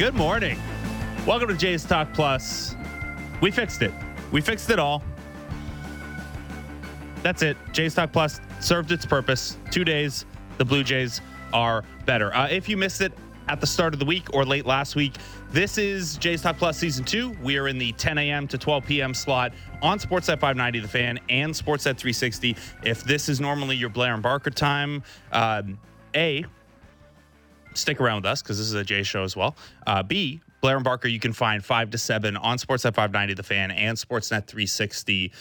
Good morning. Welcome to Jays Talk Plus. We fixed it. We fixed it all. That's it. Jays Talk Plus served its purpose. Two days, the Blue Jays are better. Uh, if you missed it at the start of the week or late last week, this is Jays Talk Plus Season 2. We are in the 10 a.m. to 12 p.m. slot on Sportsnet 590 The Fan and Sportsnet 360. If this is normally your Blair and Barker time, um, A, stick around with us because this is a Jay show as well. Uh, B, Blair and Barker, you can find 5 to 7 on Sportsnet 590 The Fan and Sportsnet 360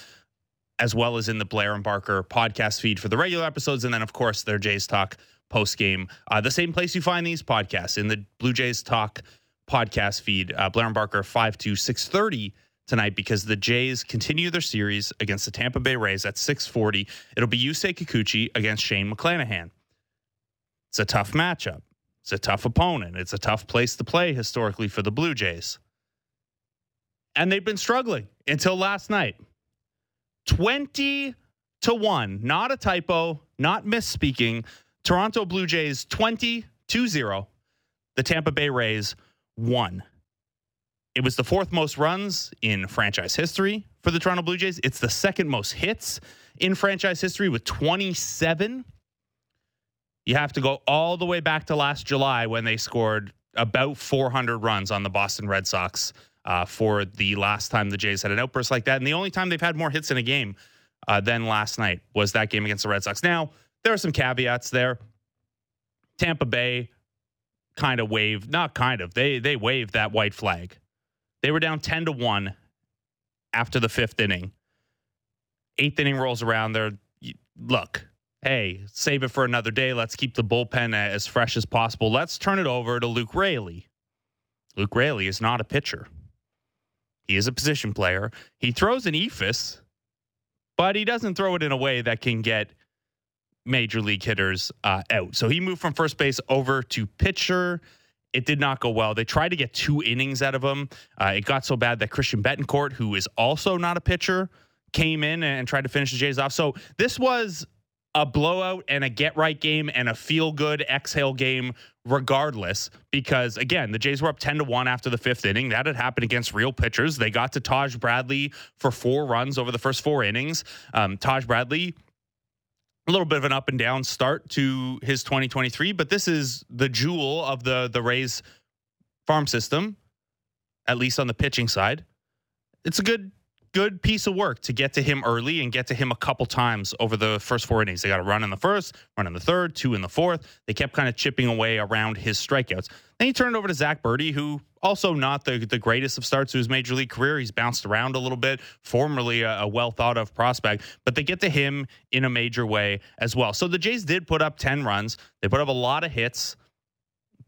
as well as in the Blair and Barker podcast feed for the regular episodes. And then, of course, their Jays Talk post game. Uh, the same place you find these podcasts in the Blue Jays Talk podcast feed. Uh, Blair and Barker, 5 to 630 tonight because the Jays continue their series against the Tampa Bay Rays at 640. It'll be Yusei Kikuchi against Shane McClanahan. It's a tough matchup. It's a tough opponent. It's a tough place to play historically for the Blue Jays. And they've been struggling until last night. 20 to 1. Not a typo, not misspeaking. Toronto Blue Jays 20 to 0. The Tampa Bay Rays 1. It was the fourth most runs in franchise history for the Toronto Blue Jays. It's the second most hits in franchise history with 27. You have to go all the way back to last July when they scored about 400 runs on the Boston Red Sox uh, for the last time the Jays had an outburst like that. And the only time they've had more hits in a game uh, than last night was that game against the Red Sox. Now, there are some caveats there. Tampa Bay kind of waved, not kind of, they they waved that white flag. They were down 10 to 1 after the fifth inning. Eighth inning rolls around. They're, look, hey, save it for another day. Let's keep the bullpen as fresh as possible. Let's turn it over to Luke Raley. Luke Raley is not a pitcher. He is a position player. He throws an eephus, but he doesn't throw it in a way that can get major league hitters uh, out. So he moved from first base over to pitcher. It did not go well. They tried to get two innings out of him. Uh, it got so bad that Christian Bethancourt, who is also not a pitcher, came in and tried to finish the Jays off. So this was a blowout and a get right game and a feel good exhale game regardless because again the Jays were up 10 to 1 after the 5th inning. That had happened against real pitchers. They got to Taj Bradley for four runs over the first four innings. Um, Taj Bradley a little bit of an up and down start to his 2023 but this is the jewel of the the Rays farm system at least on the pitching side. It's a good good piece of work to get to him early and get to him a couple times over the first four innings. They got a run in the first, run in the third, two in the fourth. They kept kind of chipping away around his strikeouts. Then he turned over to Zach Burdi, who also not the, the greatest of starts to his major league career. He's bounced around a little bit, formerly a, a well thought of prospect, but they get to him in a major way as well. So the Jays did put up 10 runs. They put up a lot of hits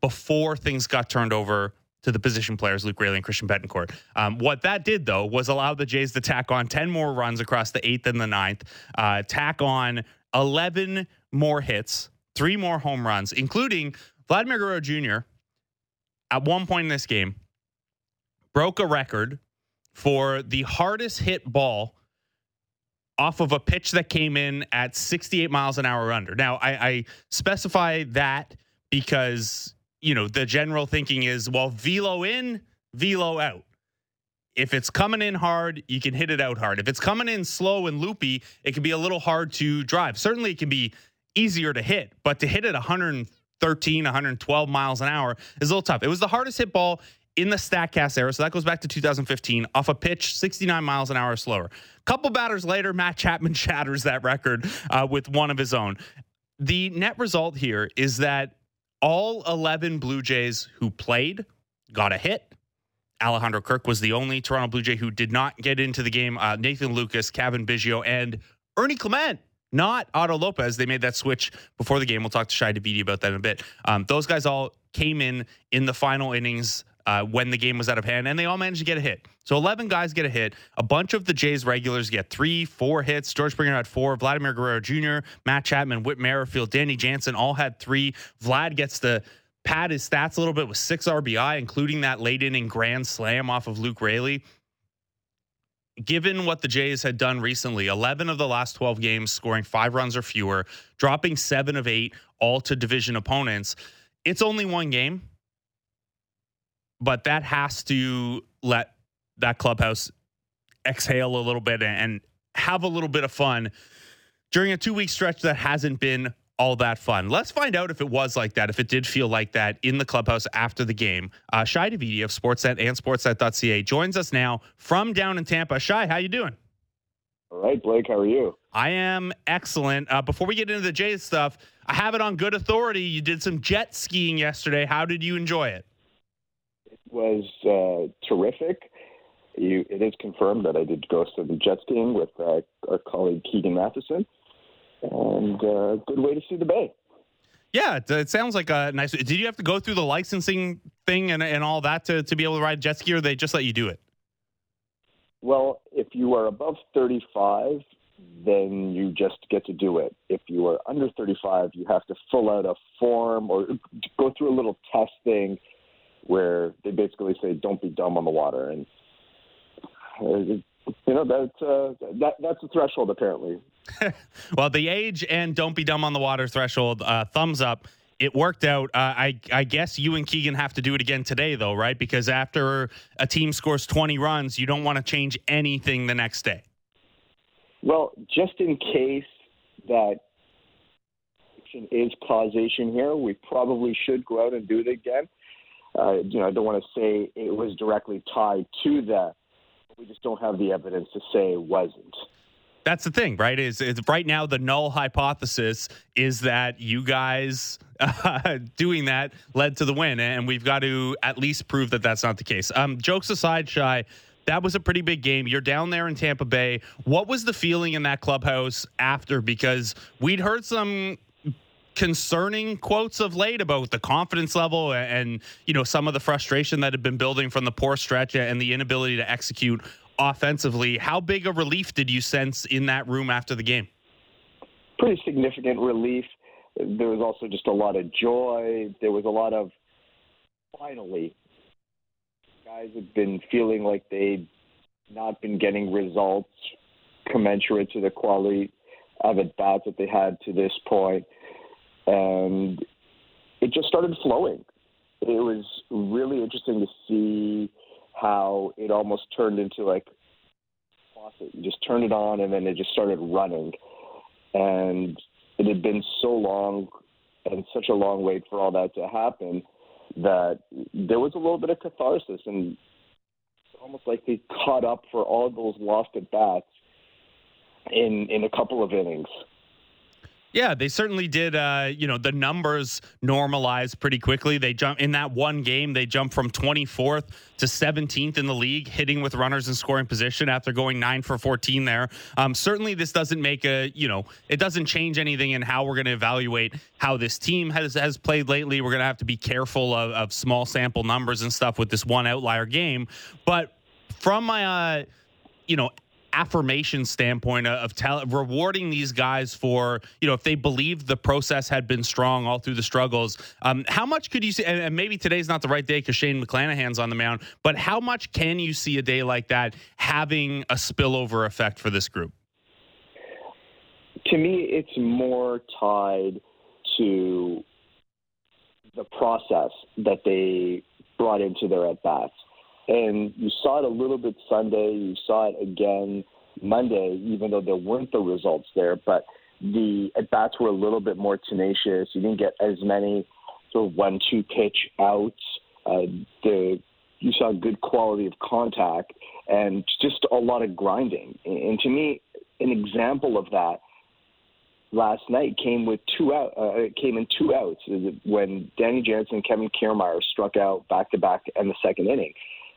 before things got turned over to the position players, Luke Raley and Christian Bethancourt. Um, what that did, though, was allow the Jays to tack on 10 more runs across the eighth and the ninth, uh, tack on 11 more hits, three more home runs, including Vladimir Guerrero Jr. at one point in this game broke a record for the hardest hit ball off of a pitch that came in at 68 miles an hour under. Now, I, I specify that because you know, the general thinking is, well, velo in, velo out. If it's coming in hard, you can hit it out hard. If it's coming in slow and loopy, it can be a little hard to drive. Certainly, it can be easier to hit, but to hit it 113, 112 miles an hour is a little tough. It was the hardest hit ball in the StatCast era, so that goes back to 2015, off a pitch 69 miles an hour slower. Couple batters later, Matt Chapman shatters that record uh, with one of his own. The net result here is that all 11 Blue Jays who played got a hit. Alejandro Kirk was the only Toronto Blue Jay who did not get into the game. Uh, Nathan Lukes, Cavan Biggio, and Ernie Clement, not Otto Lopez. They made that switch before the game. We'll talk to Shi Davidi about that in a bit. Um, those guys all came in in the final innings uh, when the game was out of hand, and they all managed to get a hit. So 11 guys get a hit. A bunch of the Jays regulars get three, four hits. George Springer had four. Vladimir Guerrero Jr., Matt Chapman, Whit Merrifield, Danny Jansen all had three. Vlad gets to pad his stats a little bit with six RBI, including that late inning grand slam off of Luke Raley. Given what the Jays had done recently, 11 of the last 12 games scoring five runs or fewer, dropping seven of eight, all to division opponents, it's only one game but that has to let that clubhouse exhale a little bit and have a little bit of fun during a two week stretch that hasn't been all that fun. Let's find out if it was like that, if it did feel like that in the clubhouse after the game. Uh, Shi Davidi of Sportsnet and Sportsnet.ca joins us now from down in Tampa. Shi, how you doing? All right, Blake, how are you? I am excellent. Uh, before we get into the Jays stuff, I have it on good authority. You did some jet skiing yesterday. How did you enjoy it? Was uh, terrific. You, it is confirmed that I did go to the jet skiing with uh, our colleague Keegan Matheson, and uh, good way to see the bay. Yeah, it, it, sounds like a nice. Did you have to go through the licensing thing and, and all that to, to be able to ride jet ski, or they just let you do it? Well, if you are above 35, then you just get to do it. If you are under 35, you have to fill out a form or go through a little test thing where they basically say, "Don't be dumb on the water," and uh, you know that's uh, that that's the threshold apparently. well, the age and "Don't be dumb on the water" threshold, uh, thumbs up it worked out. Uh, I I guess you and Keegan have to do it again today, though, right? Because after a team scores 20 runs, you don't want to change anything the next day. Well, just in case that is causation here, we probably should go out and do it again. Uh, you know, I don't want to say it was directly tied to that. We just don't have the evidence to say it wasn't. That's the thing, right? Is, is right now the null hypothesis is that you guys uh, doing that led to the win, and we've got to at least prove that that's not the case. Um, jokes aside, Shi, that was a pretty big game. You're down there in Tampa Bay. What was the feeling in that clubhouse after? Because we'd heard some concerning quotes of late about the confidence level and you know some of the frustration that had been building from the poor stretch and the inability to execute offensively. How big a relief did you sense in that room after the game? Pretty significant relief. There was also just a lot of joy. There was a lot of finally guys have been feeling like they'd not been getting results commensurate to the quality of at bats that they had to this point, and it just started flowing. It was really interesting to see how it almost turned into like faucet. You just turned it on and then it just started running. And it had been so long and such a long wait for all that to happen that there was a little bit of catharsis and almost like they caught up for all those lost at bats in in a couple of innings. Yeah, they certainly did. Uh, you know, the numbers normalized pretty quickly. They jump in that one game. They jumped from 24th to 17th in the league, hitting with runners in scoring position after going nine for 14 there. Um, certainly, this doesn't make a you know it doesn't change anything in how we're going to evaluate how this team has has played lately. We're going to have to be careful of, of small sample numbers and stuff with this one outlier game. But from my uh, you know affirmation standpoint of tell, rewarding these guys for you know if they believed the process had been strong all through the struggles um, how much could you see and, and maybe today's not the right day because shane mcclanahan's on the mound but how much can you see a day like that having a spillover effect for this group? To me it's more tied to the process that they brought into their at bats and you saw it a little bit Sunday. You saw it again Monday, even though there weren't the results there. But the at bats were a little bit more tenacious. You didn't get as many sort of one-two pitch outs. Uh, the you saw good quality of contact and just a lot of grinding. And to me, an example of that last night came with two out. Uh, came in two outs when Danny Jansen and Kevin Kiermaier struck out back to back in the second inning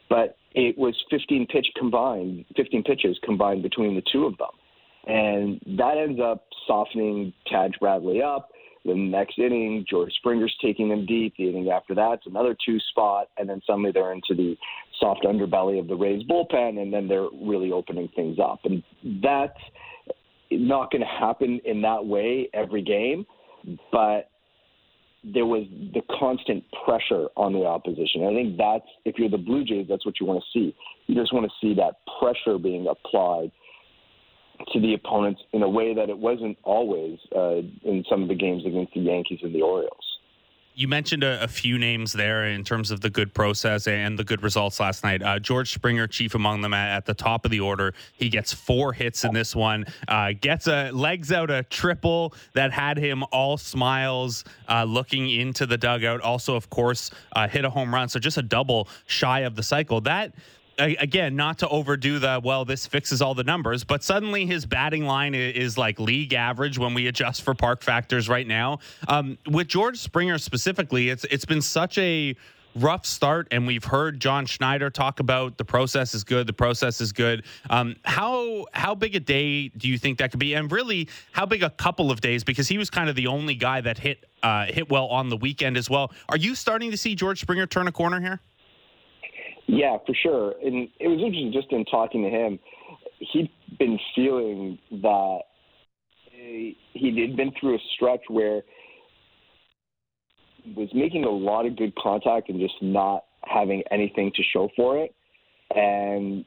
but it was 15 pitch combined, 15 pitches combined between the two of them, and that ends up softening Taj Bradley up. The next inning, George Springer's taking them deep. The inning after that's another two spot, and then suddenly they're into the soft underbelly of the Rays bullpen, and then they're really opening things up. And that's not going to happen in that way every game, but there was the constant pressure on the opposition. I think that's if you're the Blue Jays, that's what you want to see. You just want to see that pressure being applied to the opponents in a way that it wasn't always uh, in some of the games against the Yankees and the Orioles. You mentioned a, a, few names there in terms of the good process and the good results last night. Uh, George Springer, chief among them at, at, the top of the order. He gets four hits in this one, uh, gets a legs out a triple that had him all smiles uh, looking into the dugout. Also, of course, uh, hit a home run. So just a double shy of the cycle. That again, not to overdo the well, this fixes all the numbers, but suddenly his batting line is like league average when we adjust for park factors right now. Um, with George Springer specifically, it's it's been such a rough start, and we've heard John Schneider talk about the process is good, the process is good. Um, how how big a day do you think that could be, and really how big a couple of days? Because he was kind of the only guy that hit uh, hit well on the weekend as well. Are you starting to see George Springer turn a corner here? Yeah, for sure. And it was interesting just in talking to him. He'd been feeling that he had been through a stretch where he was making a lot of good contact and just not having anything to show for it. And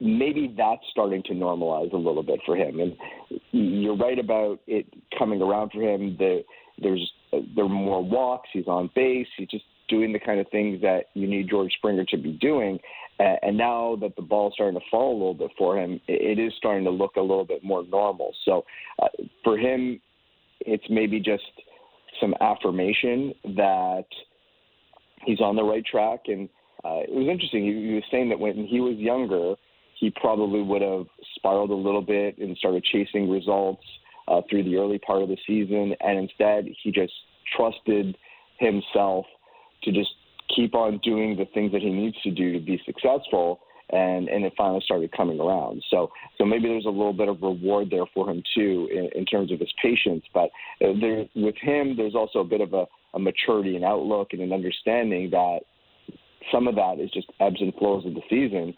maybe that's starting to normalize a little bit for him. And you're right about it coming around for him. The, there's there are more walks. He's on base. He just doing the kind of things that you need George Springer to be doing. Uh, and now that the ball's starting to fall a little bit for him, it, it is starting to look a little bit more normal. So uh, for him, it's maybe just some affirmation that he's on the right track. And uh, it was interesting. He, he was saying that when he was younger, he probably would have spiraled a little bit and started chasing results uh, through the early part of the season. And instead, he just trusted himself to just keep on doing the things that he needs to do to be successful and and it finally started coming around. So so maybe there's a little bit of reward there for him too in, in terms of his patience. But uh, there with him there's also a bit of a, a maturity and outlook and an understanding that some of that is just ebbs and flows of the season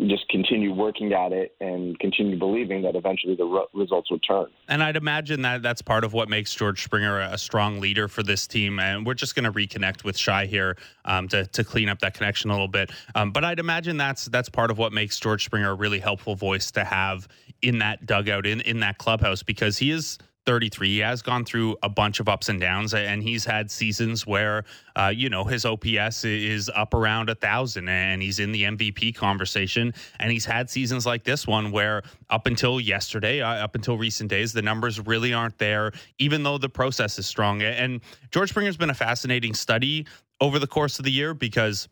just continue working at it and continue believing that eventually the re- results would turn. And I'd imagine that that's part of what makes George Springer a, strong leader for this team. And we're just going to reconnect with Shi here um, to to clean up that connection a little bit. Um, but I'd imagine that's that's part of what makes George Springer a really helpful voice to have in that dugout in in that clubhouse because he is 33. He has gone through a bunch of ups and downs, and he's had seasons where, uh, you know, his OPS is up around a thousand, and he's in the MVP conversation. And he's had seasons like this one where, up until yesterday, uh, up until recent days, the numbers really aren't there, even though the process is strong. And George Springer's been a fascinating study over the course of the year because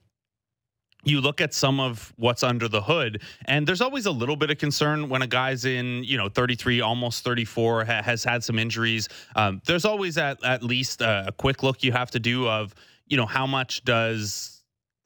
you look at some of what's under the hood and there's always a little bit of concern when a guy's in you know 33 almost 34 ha- has had some injuries. Um, there's always at, at least a, a, quick look you have to do of you know how much does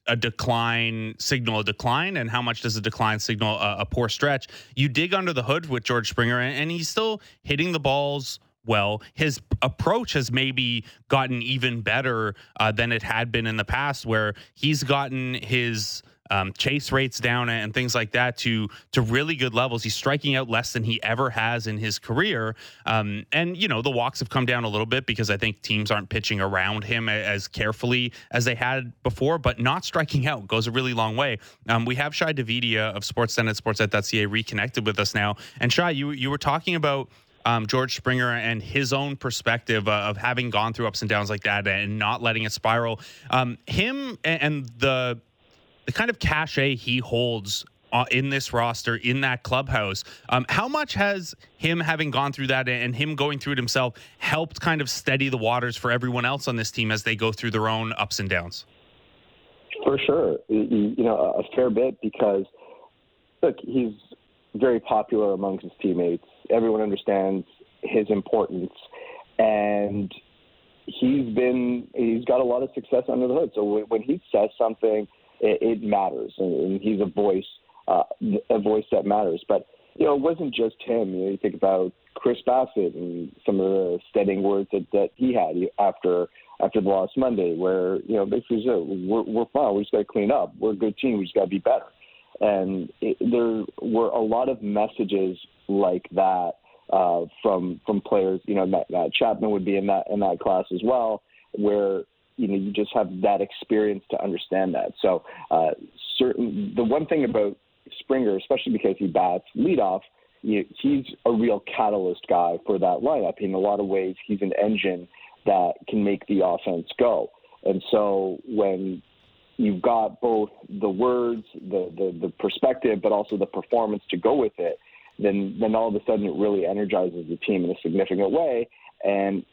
a decline signal a decline and how much does a decline signal a, a poor stretch? You dig under the hood with george springer and, and he's still hitting the balls well. His approach has maybe gotten even better uh, than it had been in the past, where he's gotten his um, chase rates down and things like that to to really good levels. He's striking out less than he ever has in his career. Um, and you know the walks have come down a little bit because I think teams aren't pitching around him as carefully as they had before. But not striking out goes a really long way. Um, we have Shi Davidi of Sportsnet at Sportsnet.ca reconnected with us now. And Shi, you you were talking about um, George Springer and his own perspective uh, of having gone through ups and downs like that and not letting it spiral. Um, him and, and the the kind of cachet he holds uh, in this roster, in that clubhouse. Um, how much has him having gone through that and him going through it himself helped kind of steady the waters for everyone else on this team as they go through their own ups and downs? For sure, you know, a fair bit because look, he's very popular amongst his teammates everyone understands his importance, and he's been he's got a lot of success under the hood. So when he says something, it, it matters, and, he's a voice, uh, a voice that matters. But you know, it wasn't just him. You know, you think about Chris Bassitt and some of the steadying words that, that he had after after the loss Monday, where you know basically said, we're, we're fine, we just got to clean up. We're a good team, we just got to be better. And it, there were a lot of messages like that uh, from from players. You know, Matt, Matt Chapman would be in that in that class as well, where you know you just have that experience to understand that. So, uh, certain the one thing about Springer, especially because he bats leadoff, you know, he's a real catalyst guy for that lineup. In a lot of ways, he's an engine that can make the offense go. And so when you've got both the words, the, the, the perspective, but also the performance to go with it, then then all of a sudden it really energizes the team in a significant way. And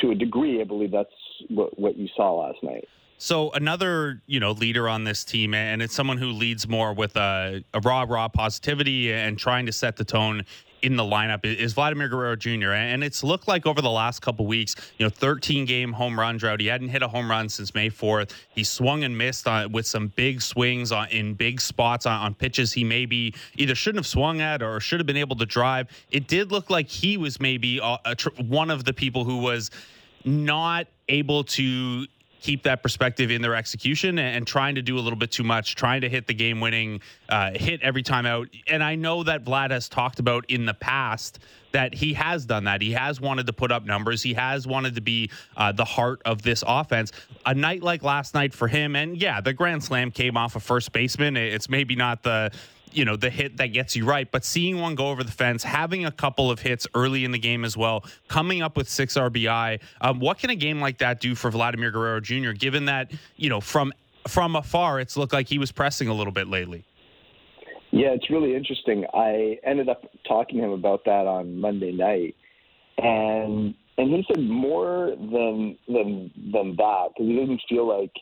to a degree, I believe that's what, what you saw last night. So another, you know, leader on this team, and it's someone who leads more with a, a raw, raw positivity and trying to set the tone in the lineup is Vladimir Guerrero Jr. And it's looked like over the last couple weeks, you know, 13 game home run drought. He hadn't hit a home run since May 4th. He swung and missed on, with some big swings on, in big spots on, on pitches he maybe either shouldn't have swung at or should have been able to drive. It did look like he was maybe uh, a, a, one of the people who was not able to keep that perspective in their execution and, trying to do a little bit too much, trying to hit the game winning uh, hit every time out. And I know that Vlad has talked about in the past that he has done that. He has wanted to put up numbers. He has wanted to be uh, the heart of this offense. A night like last night for him, and yeah, the grand slam came off a first baseman. It's maybe not the you know the hit that gets you right but seeing one go over the fence having a couple of hits early in the game as well coming up with six rbi um, what can a game like that do for vladimir guerrero jr given that you know from from afar it's looked like he was pressing a little bit lately? Yeah it's really interesting. I ended up talking to him about that on monday night and and he said more than than than that because he didn't feel like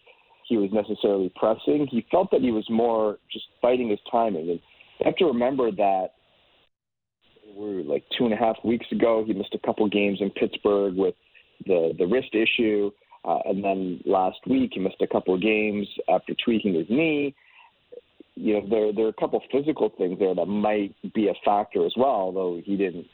he was necessarily pressing. He felt that he was more just fighting his timing. And you have to remember that we're like two and a half weeks ago, he missed a couple games in Pittsburgh with the the wrist issue, uh, and then last week he missed a couple games after tweaking his knee. You know, there there are a couple physical things there that might be a factor as well, though he didn't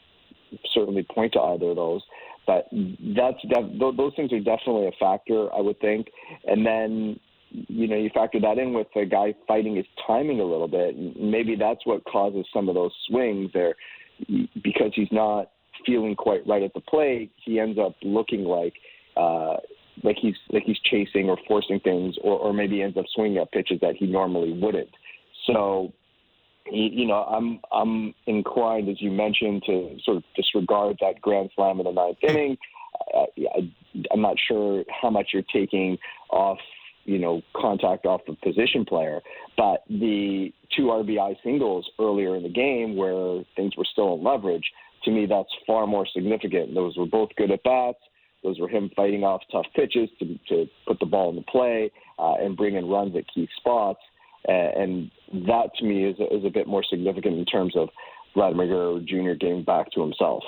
certainly point to either of those. But that's def- those things are definitely a factor, I would think. And then you know you factor that in with the guy fighting his timing a little bit. Maybe that's what causes some of those swings there, because he's not feeling quite right at the plate. He ends up looking like. Uh, like he's like he's chasing or forcing things, or, or maybe ends up swinging at pitches that he normally wouldn't. So you know, I'm I'm inclined, as you mentioned, to sort of disregard that grand slam in the ninth inning. I, I, I'm not sure how much you're taking off, you know, contact off the position player, but the two RBI singles earlier in the game where things were still in leverage, to me, that's far more significant. Those were both good at bats. Those were him fighting off tough pitches to, to put the ball in the play uh, and bring in runs at key spots and that to me is a, is a bit more significant in terms of Vladimir Guerrero Jr. getting back to himself.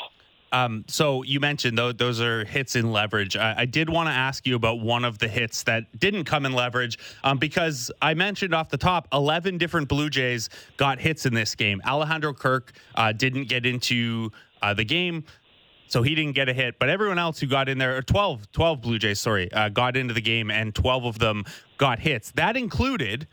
Um, so you mentioned those, those are hits in leverage. I, I did want to ask you about one of the hits that didn't come in leverage um, because I mentioned off the top 11 different Blue Jays got hits in this game. Alejandro Kirk uh, didn't get into uh, the game. So he didn't get a hit, but everyone else who got in there, 12, 12 Blue Jays, sorry, uh, got into the game, and 12 of them got hits. That included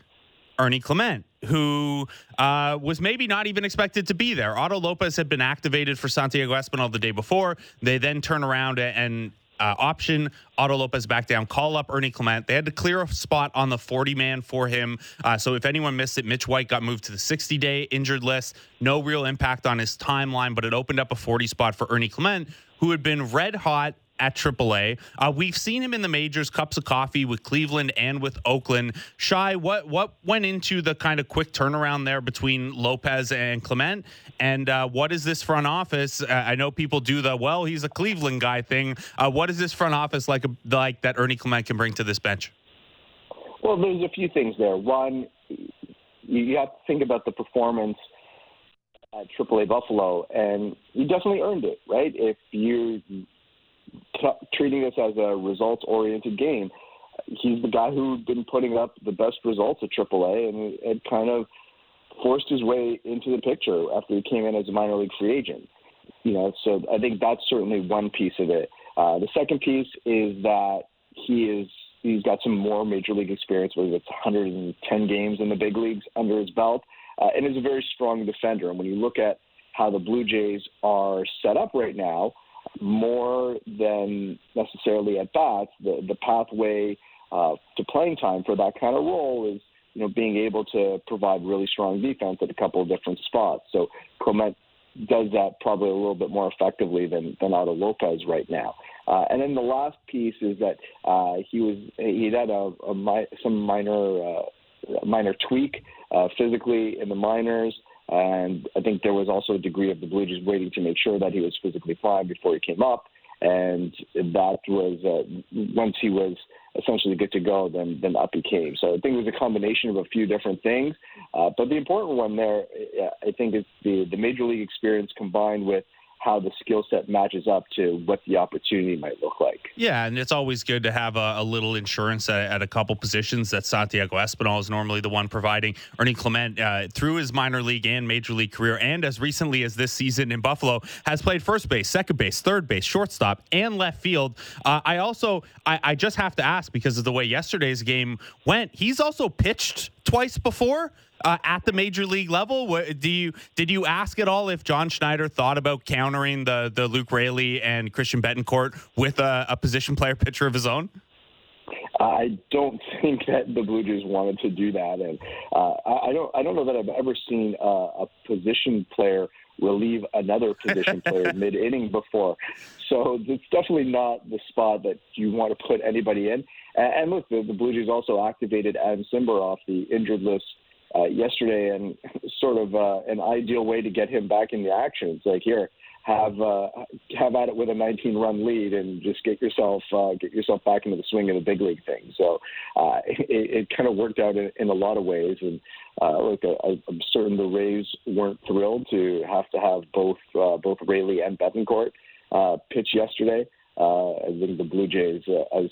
Ernie Clement, who uh, was maybe not even expected to be there. Otto Lopez had been activated for Santiago Espinal the day before. They then turn around and uh, option Otto Lopez back down, call up Ernie Clement. They had to clear a spot on the 40 man for him. Uh, so if anyone missed it, Mitch White got moved to the 60 day injured list. No real impact on his timeline, but it opened up a 40 spot for Ernie Clement, who had been red hot at AAA. Uh, we've seen him in the majors, cups of coffee with Cleveland and with Oakland. Shi, what what went into the kind of quick turnaround there between Lopez and Clement? And uh, what is this front office? Uh, I know people do the well, he's a Cleveland guy thing. Uh, what is this front office like like that Ernie Clement can bring to this bench? Well, there's a few things there. One, you have to think about the performance at AAA Buffalo, and he definitely earned it, right? If you t- treating this as a results oriented game. He's the guy who'd been putting up the best results at AAA and had kind of forced his way into the picture after he came in as a minor league free agent. You know, so I think that's certainly one piece of it. Uh, the second piece is that he is he's got some more major league experience, whether it's 110 games in the big leagues under his belt, uh, and is a very strong defender. And when you look at how the Blue Jays are set up right now, more than necessarily at bats, the, the pathway uh, to playing time for that kind of role is you know being able to provide really strong defense at a couple of different spots. So Clement does that probably a little bit more effectively than than Otto Lopez right now. Uh, and then the last piece is that uh, he was he had a, a mi- some minor uh, minor tweak uh, physically in the minors. And I think there was also a degree of the Blue Jays waiting to make sure that he was physically fine before he came up. And that was uh, once he was essentially good to go, then then up he came. So I think it was a combination of a few different things. Uh, but the important one there, I think, is the the major league experience combined with how the skill set matches up to what the opportunity might look like. Yeah, and it's always good to have a, a little insurance at, at, a couple positions that Santiago Espinal is normally the one providing. Ernie Clement, uh, through his minor league and major league career, and as recently as this season in Buffalo, has played first base, second base, third base, shortstop, and left field. Uh, I also, I, I just have to ask because of the way yesterday's game went, he's also pitched twice before uh, at the major league level? What, do you did you ask at all if John Schneider thought about countering the the Luke Raley and Christian Bethancourt with a, a position player pitcher of his own? I don't think that the Blue Jays wanted to do that, and uh, I don't. I don't know that I've ever seen uh, a position player relieve another position player mid inning before. So it's definitely not the spot that you want to put anybody in. And, and look, the, the Blue Jays also activated Adam Cimber off the injured list uh, yesterday, and sort of uh, an ideal way to get him back in the action. It's like here, have uh, have at it with a 19 run lead and just get yourself uh, get yourself back into the swing of the big league thing. So uh, it, it kind of worked out in, in a lot of ways, and uh, look, I, I'm certain the Rays weren't thrilled to have to have both uh, both Raley and Bethancourt uh, pitch yesterday. Uh, I think the Blue Jays, uh, as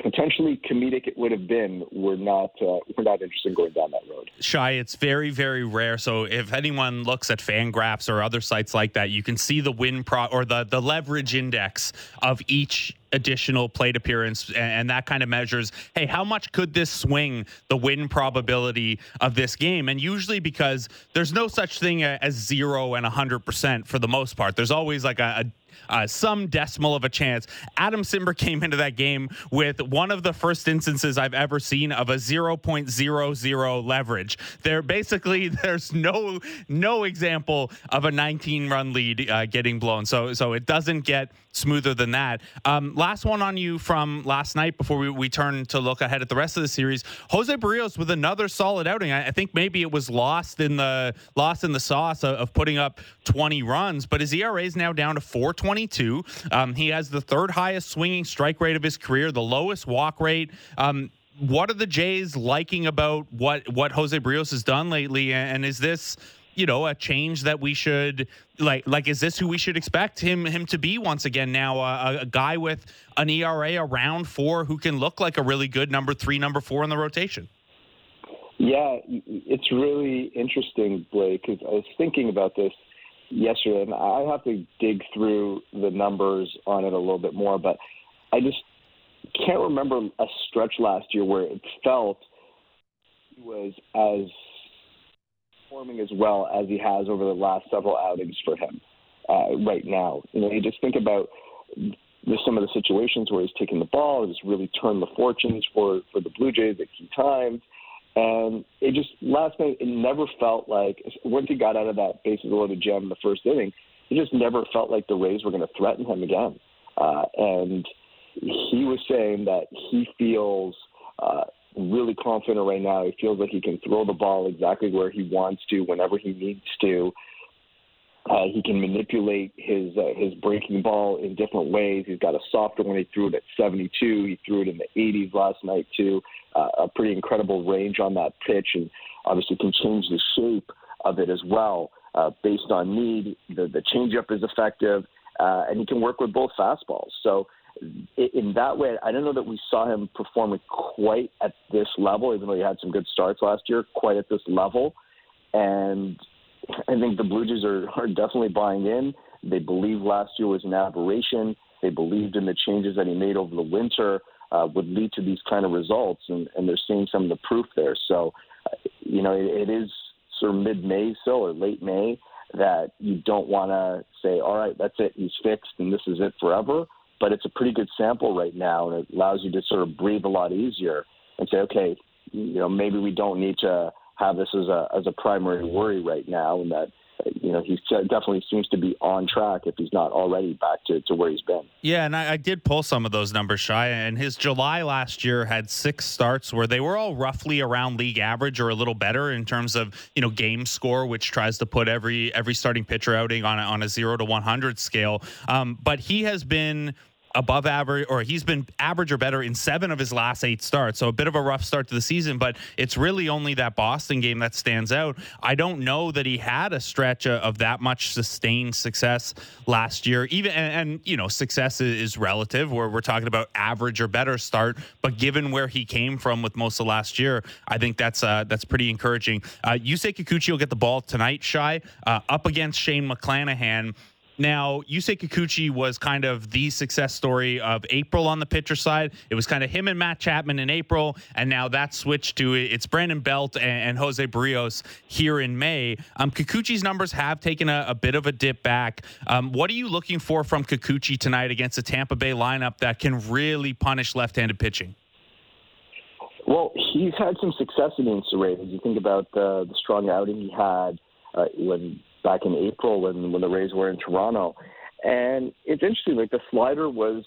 potentially comedic it would have been, we're not uh, we're not interested in going down that road. Shi, it's very very rare. So if anyone looks at Fangraphs or other sites like that, you can see the win pro or the the leverage index of each additional plate appearance and that kind of measures hey how much could this swing the win probability of this game and usually because there's no such thing as 0 and 100% for the most part there's always like a uh, some decimal of a chance. Adam Cimber came into that game with one of the first instances I've ever seen of a 0.00 leverage. There basically there's no no example of a 19 run lead uh, getting blown. So so it doesn't get smoother than that. Um, last one on you from last night before we, we turn to look ahead at the rest of the series. Jose Berrios with another solid outing. I, I think maybe it was lost in the lost in the sauce of, of, putting up 20 runs, but his ERA is now down to 422. Um, he has the third highest swinging strike rate of his career, the lowest walk rate. Um, what are the Jays liking about what what Jose Berrios has done lately? And is this you know a change that we should like like is this who we should expect him him to be once again now uh, a guy with an ERA around 4 who can look like a really good number 3 number 4 in the rotation? Yeah it's really interesting Blake cuz I was thinking about this yesterday and I have to dig through the numbers on it a little bit more but I just can't remember a stretch last year where it felt was as performing as well as he has over the last several outings for him uh, right now. You know, you just think about there's some of the situations where he's taking the ball, he's really turned the fortunes for for the Blue Jays at key times. And it just last night, it never felt like once he got out of that bases loaded gem in the first inning, it just never felt like the Rays were going to threaten him again. Uh, and he was saying that he feels uh, really confident right now. He feels like he can throw the ball exactly where he wants to, whenever he needs to. Uh, he can manipulate his uh, his breaking ball in different ways. He's got a softer one. He threw it at 72. He threw it in the 80s last night too. Uh, a pretty incredible range on that pitch, and obviously can change the shape of it as well uh, based on need. The the changeup is effective, uh, and he can work with both fastballs. So in that way, I don't know that we saw him performing quite at this level, even though he had some good starts last year, quite at this level. And I think the Blue Jays are, are definitely buying in. They believe last year was an aberration. They believed in the changes that he made over the winter uh, would lead to these kind of results, and, and they're seeing some of the proof there. So, uh, you know, it, it is sort of mid-May still or late May that you don't want to say, all right, that's it, he's fixed, and this is it forever but it's a pretty good sample right now, and it allows you to sort of breathe a lot easier and say, okay, you know, maybe we don't need to have this as a as a primary worry right now, and that you know, he definitely seems to be on track if he's not already back to, to where he's been. Yeah, and I, I, did pull some of those numbers, Shi. And his July last year had six starts where they were all roughly around league average or a little better in terms of you know game score, which tries to put every every starting pitcher outing on a, on a zero to one hundred scale. Um, but he has been above average, or he's been average or better in seven of his last eight starts. So a bit of a rough start to the season, but it's really only that Boston game that stands out. I don't know that he had a stretch of that much sustained success last year. Even and, and you know, success is relative. Where we're talking about average or better start, but given where he came from with most of last year, I think that's uh, that's pretty encouraging. Uh, Yusei Kikuchi will get the ball tonight, Shi, uh, up against Shane McClanahan. Now, Yusei Kikuchi was kind of the success story of April on the pitcher side. It was kind of him and Matt Chapman in April, and now that switched to it's Brandon Belt and, and Jose Berrios here in May. Um, Kikuchi's numbers have taken a, a bit of a dip back. Um, what are you looking for from Kikuchi tonight against a Tampa Bay lineup that can really punish left-handed pitching? Well, he's had some success against the Rays. You think about the, the strong outing he had uh, when back in April when when the Rays were in Toronto. And it's interesting, like the slider was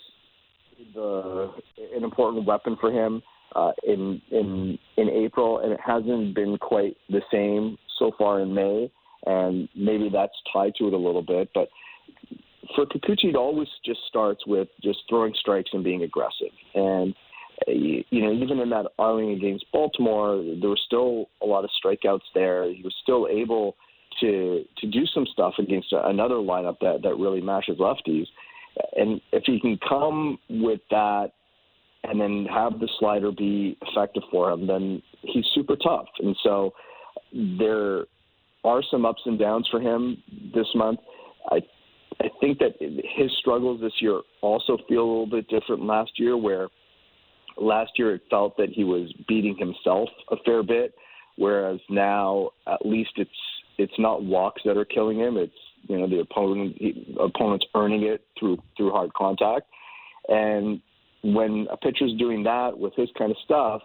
the an important weapon for him uh, in in in April, and it hasn't been quite the same so far in May. And maybe that's tied to it a little bit, but for Kikuchi, it always just starts with just throwing strikes and being aggressive. And you know, even in that outing against Baltimore, there were still a lot of strikeouts there. He was still able to to do some stuff against another lineup that that really mashes lefties. And if he can come with that and then have the slider be effective for him, then he's super tough. And so there are some ups and downs for him this month. I I think that his struggles this year also feel a little bit different last year, where last year it felt that he was beating himself a fair bit, whereas now at least it's it's not walks that are killing him. It's you know the opponent he, opponent's earning it through through hard contact, and when a pitcher's doing that with his kind of stuff,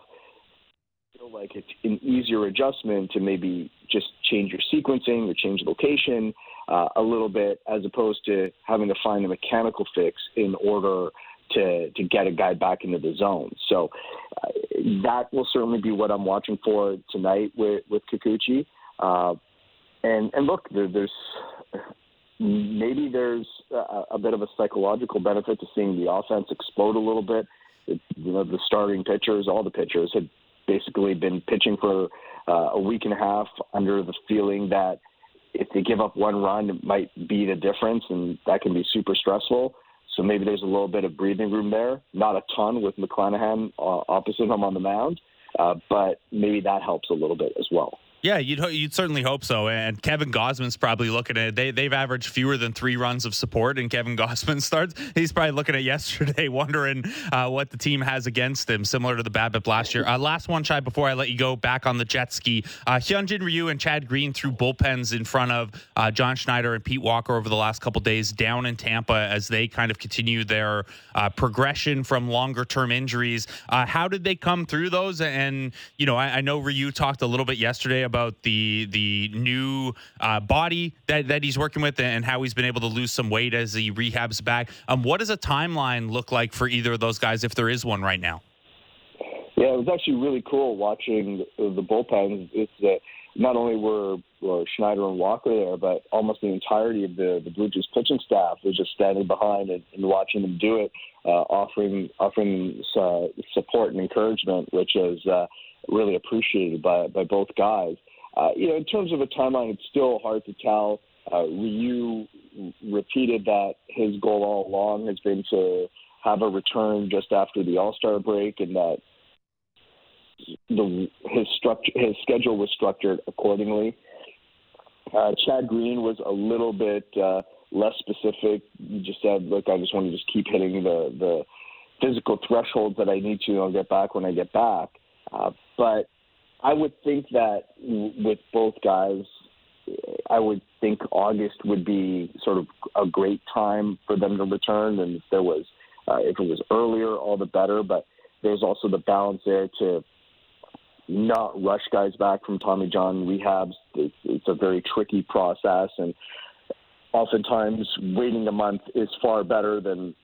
I feel like it's an easier adjustment to maybe just change your sequencing or change the location uh, a little bit, as opposed to having to find a mechanical fix in order to to get a guy back into the zone. So uh, that will certainly be what I'm watching for tonight with with Kikuchi. Uh, and and look, there, there's maybe there's a, a, bit of a psychological benefit to seeing the offense explode a little bit. It, you know, the starting pitchers, all the pitchers, had basically been pitching for uh, a week and a half under the feeling that if they give up one run, it might be the difference, and that can be super stressful. So maybe there's a little bit of breathing room there. Not a ton with McClanahan uh, opposite him on the mound, uh, but maybe that helps a little bit as well. Yeah, you'd you'd certainly hope so. And Kevin Gausman's probably looking at it. They they've averaged fewer than three runs of support in Kevin Gausman starts. He's probably looking at yesterday, wondering uh, what the team has against him, similar to the BABIP last year. Uh, last one, Shi, before I let you go back on the jet ski. Uh, Hyunjin Ryu and Chad Green threw bullpens in front of uh, John Schneider and Pete Walker over the last couple days down in Tampa as they kind of continue their uh, progression from longer term injuries. Uh, how did they come through those? And you know, I, I know Ryu talked a little bit yesterday about about the the new uh, body that, that he's working with and how he's been able to lose some weight as he rehabs back. Um, what does a timeline look like for either of those guys, if there is one right now? Yeah, it was actually really cool watching the, the bullpens. It's that not only were, were Schneider and Walker there, but almost the entirety of the, the Blue Jays pitching staff was just standing behind and, and watching them do it, uh, offering offering uh, support and encouragement, which is uh, really appreciated by by both guys. Uh, you know, in terms of a timeline, it's still hard to tell. Uh, Ryu repeated that his goal all along has been to have a return just after the All Star break, and that the his structure his schedule was structured accordingly. Uh, Chad Green was a little bit uh, less specific. He just said, "Look, I just want to just keep hitting the the physical thresholds that I need to. I'll get back when I get back." Uh, but I would think that with both guys, I would think August would be sort of a great time for them to return. And if there was, uh, if it was earlier, all the better. But there's also the balance there to not rush guys back from Tommy John rehabs. It's, it's a very tricky process, and oftentimes waiting a month is far better than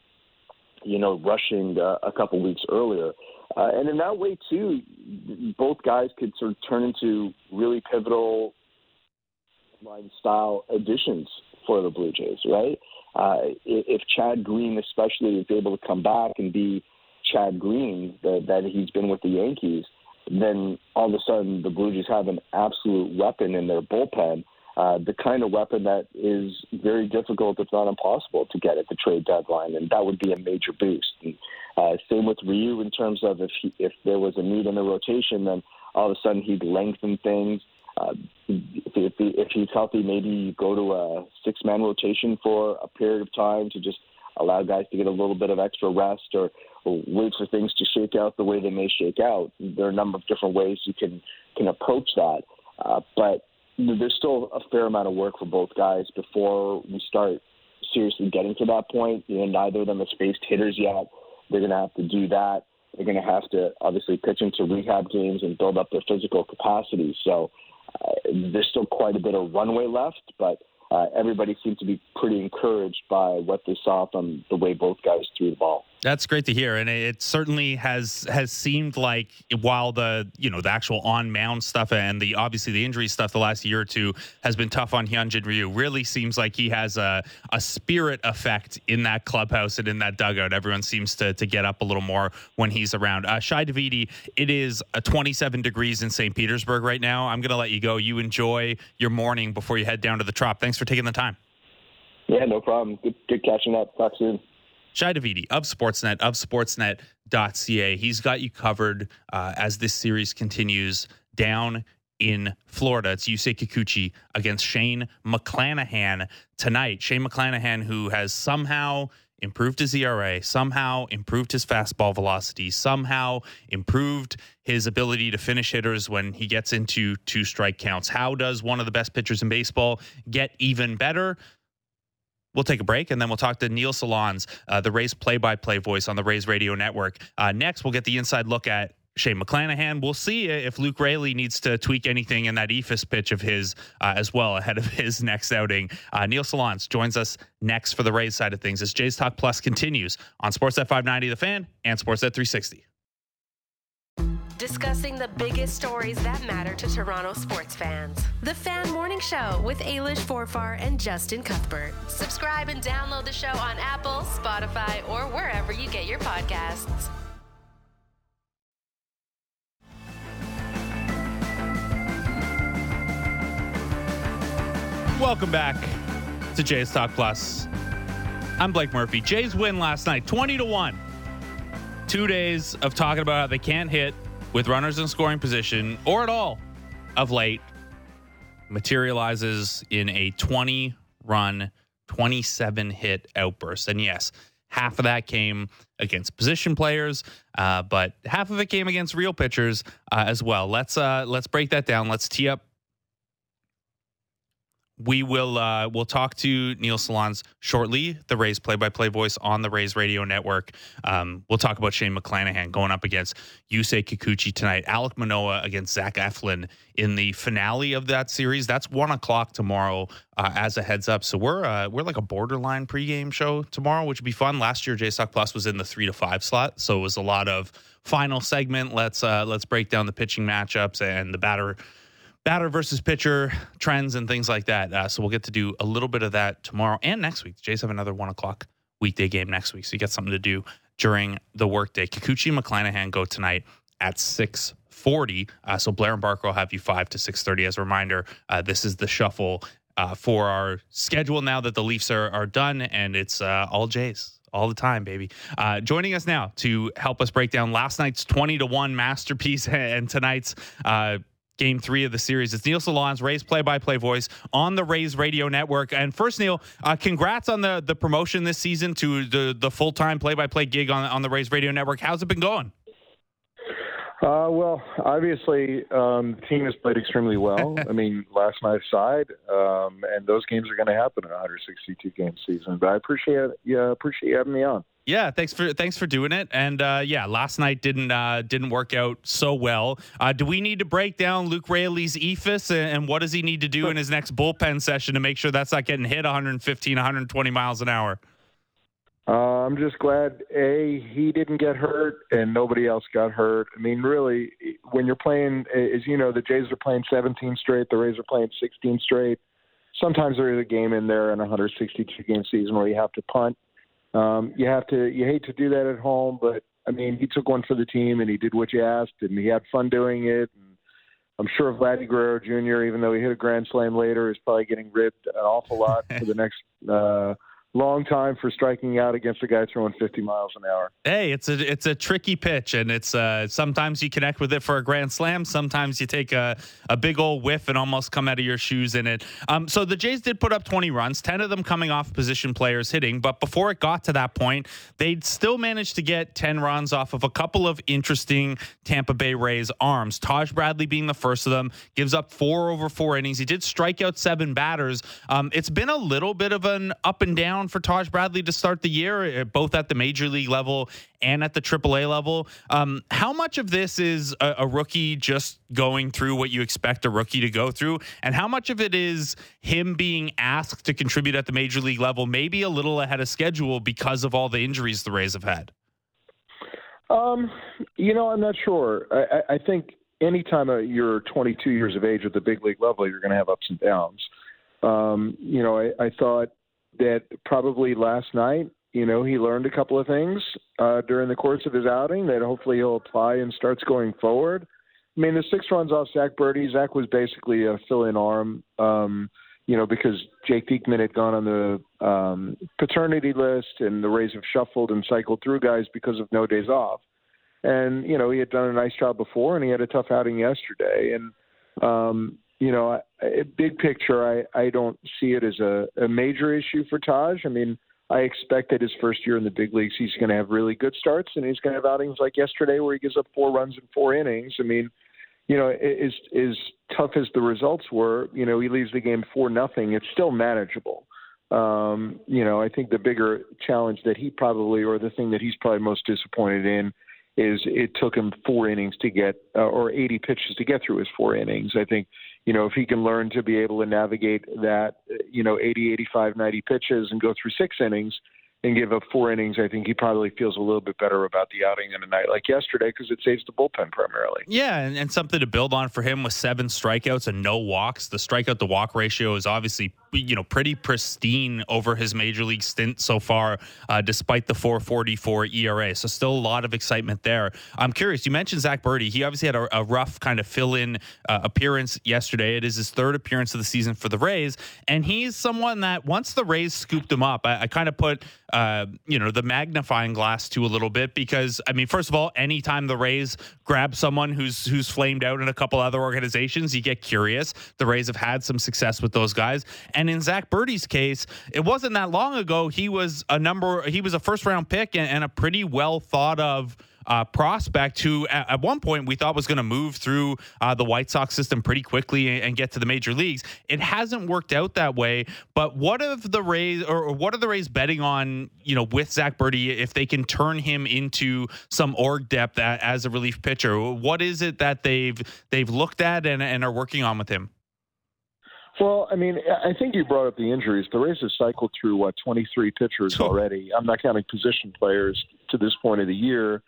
you know rushing uh, a couple weeks earlier. Uh, and in that way, too, both guys could sort of turn into really pivotal line style additions for the Blue Jays, right? Uh, if Chad Green, especially, is able to come back and be Chad Green that, that he's been with the Yankees, then all of a sudden the Blue Jays have an absolute weapon in their bullpen. Uh, the kind of weapon that is very difficult, if not impossible, to get at the trade deadline, and that would be a major boost. And, uh, same with Ryu in terms of if he, if there was a need in the rotation, then all of a sudden he'd lengthen things. Uh, if, if, if he's healthy, maybe you go to a six man rotation for a period of time to just allow guys to get a little bit of extra rest or, or wait for things to shake out the way they may shake out. There are a number of different ways you can can approach that, uh, but there's still a fair amount of work for both guys before we start seriously getting to that point. You know, neither of them have faced hitters yet. They're going to have to do that. They're going to have to obviously pitch into rehab games and build up their physical capacity. So uh, there's still quite a bit of runway left, but uh, everybody seemed to be pretty encouraged by what they saw from the way both guys threw the ball. That's great to hear, and it certainly has has seemed like while the you know the actual on mound stuff and the obviously the injury stuff the last year or two has been tough on Hyunjin Ryu. Really seems like he has a a spirit effect in that clubhouse and in that dugout. Everyone seems to to get up a little more when he's around. Uh, Shi Davidi, it is a 27 degrees in St. Petersburg right now. I'm to let you go. You enjoy your morning before you head down to the Trop. Thanks for taking the time. Yeah, no problem. Good, good catching up. Talk soon. Shi Davidi of Sportsnet, of sportsnet.ca. He's got you covered uh, as this series continues down in Florida. It's Yusei Kikuchi against Shane McClanahan tonight. Shane McClanahan, who has somehow improved his ERA, somehow improved his fastball velocity, somehow improved his ability to finish hitters when he gets into two strike counts. How does one of the best pitchers in baseball get even better? We'll take a break and then we'll talk to Neil Solondz, uh, the Rays play by play voice on the Rays radio network. Uh, next, we'll get the inside look at Shane McClanahan. We'll see if Luke Raley needs to tweak anything in that eephus pitch of his uh, as well ahead of his next outing. Uh, Neil Solondz joins us next for the Rays side of things as Jays Talk Plus continues on Sportsnet 590 The Fan and Sportsnet 360 discussing the biggest stories that matter to Toronto sports fans. The Fan Morning Show with Ailish Forfar and Justin Cuthbert. Subscribe and download the show on Apple, Spotify, or wherever you get your podcasts. Welcome back to Jays Talk Plus. I'm Blake Murphy. Jays win last night, 20 to 1. Two days of talking about how they can't hit with runners in scoring position or at all of late materializes in a 20 run, 27 hit outburst. And yes, half of that came against position players, uh, but half of it came against real pitchers uh, as well. Let's uh, let's break that down. Let's tee up we will uh, we'll talk to Neil Solondz shortly, the Rays play-by-play voice on the Rays radio network. Um, we'll talk about Shane McClanahan going up against Yusei Kikuchi tonight. Alec Manoa against Zach Eflin in the finale of that series. That's one o'clock tomorrow. Uh, as a heads up, so we're uh, we're like a borderline pregame show tomorrow, which would be fun. Last year, Jays Talk Plus was in the three to five slot, so it was a lot of final segment. Let's uh, let's break down the pitching matchups and the batter batter versus pitcher trends and things like that. Uh, so we'll get to do a little bit of that tomorrow and next week. The Jays have another one o'clock weekday game next week, so you got something to do during the workday. Kikuchi McClanahan go tonight at six forty. Uh, so Blair and Barker will have you five to six thirty. As a reminder, uh, this is the shuffle uh, for our schedule now that the Leafs are are done, and it's uh, all Jays all the time, baby. Uh, joining us now to help us break down last night's 20 to 1 masterpiece and tonight's uh, game three of the series. It's Neil Solondz, Rays play-by-play voice on the Rays radio network. And first, Neil, uh, congrats on the the promotion this season to the the full-time play-by-play gig on on the Rays radio network. How's it been going? Uh, well, obviously, um, the team has played extremely well. I mean, last night aside, um, and those games are going to happen in a 162 game season. But I appreciate yeah, appreciate you having me on. Yeah, thanks for thanks for doing it. And uh, yeah, last night didn't uh, didn't work out so well. Uh, do we need to break down Luke Raley's eephus and, and, what does he need to do in his next bullpen session to make sure that's not getting hit 115, 120 miles an hour? Uh, I'm just glad a he didn't get hurt and nobody else got hurt. I mean, really, when you're playing, as you know, the Jays are playing 17 straight, the Rays are playing 16 straight. Sometimes there is a game in there in a 162 game season where you have to punt. Um, you have to. You hate to do that at home, but I mean, he took one for the team and he did what you asked, and he had fun doing it. And I'm sure Vladdy Guerrero Jr., even though he hit a grand slam later, is probably getting ribbed an awful lot for the next. Uh, long time for striking out against a guy throwing 50 miles an hour. Hey, it's a it's a tricky pitch, and it's uh, sometimes you connect with it for a grand slam. Sometimes you take a, a big old whiff and almost come out of your shoes in it. Um, so the Jays did put up 20 runs, 10 of them coming off position players hitting. But before it got to that point, they'd still managed to get 10 runs off of a couple of interesting Tampa Bay Rays arms. Taj Bradley being the first of them gives up four over four innings. He did strike out seven batters. Um, it's been a little bit of an up and down for Taj Bradley to start the year, uh, both at the major league level and at the AAA level. Um, how much of this is a, a, rookie just going through what you expect a rookie to go through, and how much of it is him being asked to contribute at the major league level, maybe a little ahead of schedule because of all the injuries the Rays have had? Um, you know, I'm not sure. I, I think anytime you're 22 years of age at the big league level, you're going to have ups and downs. Um, you know, I, I thought that probably last night, you know, he learned a couple of things uh, during the course of his outing that hopefully he'll apply and starts going forward. I mean, the six runs off Zach Burdi. Zach was basically a fill-in arm, um, you know, because Jake Diekman had gone on the um, paternity list, and the Rays have shuffled and cycled through guys because of no days off. And you know, he had done a nice job before, and he had a tough outing yesterday. And um, you know, big picture, I, I don't see it as a, a major issue for Taj. I mean, I expect that his first year in the big leagues, he's going to have really good starts, and he's going to have outings like yesterday where he gives up four runs in four innings. I mean, you know, as as tough as the results were, you know, he leaves the game four nothing. It's still manageable. Um, you know, I think the bigger challenge that he probably, or the thing that he's probably most disappointed in, is it took him four innings to get, uh, or 80 pitches to get through his four innings. I think you know, if he can learn to be able to navigate that, you know, 80, 85, 90 pitches and go through six innings, and give up four innings, I think he probably feels a little bit better about the outing in a night like yesterday because it saves the bullpen primarily. Yeah, and, and, something to build on for him with seven strikeouts and no walks. The strikeout to walk ratio is obviously you know pretty pristine over his major league stint so far, uh, despite the 4.44 ERA. So still a lot of excitement there. I'm curious. You mentioned Zach Burdi. He obviously had a, a rough kind of fill-in uh, appearance yesterday. It is his third appearance of the season for the Rays, and he's someone that once the Rays scooped him up, I, I kind of put uh, you know, the magnifying glass to a little bit because I mean, first of all, anytime the Rays grab someone who's who's flamed out in a couple other organizations, you get curious. The Rays have had some success with those guys, and in Zach Burdi's case, it wasn't that long ago. He was a number, he was a first round pick and, and a pretty well thought of uh, prospect who at, at, one point we thought was going to move through uh, the White Sox system pretty quickly and, and, get to the major leagues. It hasn't worked out that way. But what if the Rays or what are the Rays betting on? You know, with Zach Burdi, if they can turn him into some org depth as a relief pitcher, what is it that they've they've looked at and, and are working on with him? Well, I mean, I think you brought up the injuries. The Rays have cycled through what 23 pitchers already. I'm not counting position players to this point of the year.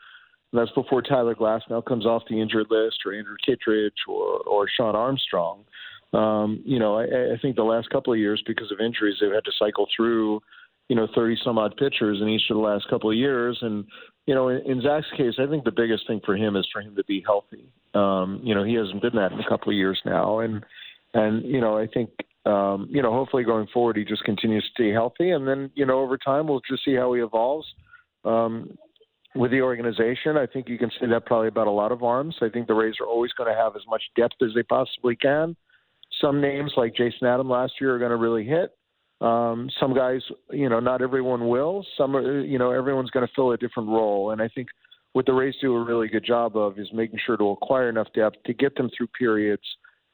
And that's before Tyler Glasnow comes off the injured list, or Andrew Kittredge, or or Shawn Armstrong. Um, you know, I, I think the last couple of years, because of injuries, they've had to cycle through, you know, 30 some odd pitchers in each of the last couple of years. And, you know, in, in Zack's case, I think the biggest thing for him is for him to be healthy. Um, you know, he hasn't been that in a couple of years now. And, and, you know, I think, um, you know, hopefully going forward, he just continues to stay healthy. And then, you know, over time, we'll just see how he evolves. Um, with the organization. I think you can say that probably about a lot of arms. I think the Rays are always going to have as much depth as they possibly can. Some names like Jason Adam last year are going to really hit. Um, some guys, you know, not everyone will. Some, are, you know, everyone's going to fill a different role. And I think what the Rays do a really good job of is making sure to acquire enough depth to get them through periods,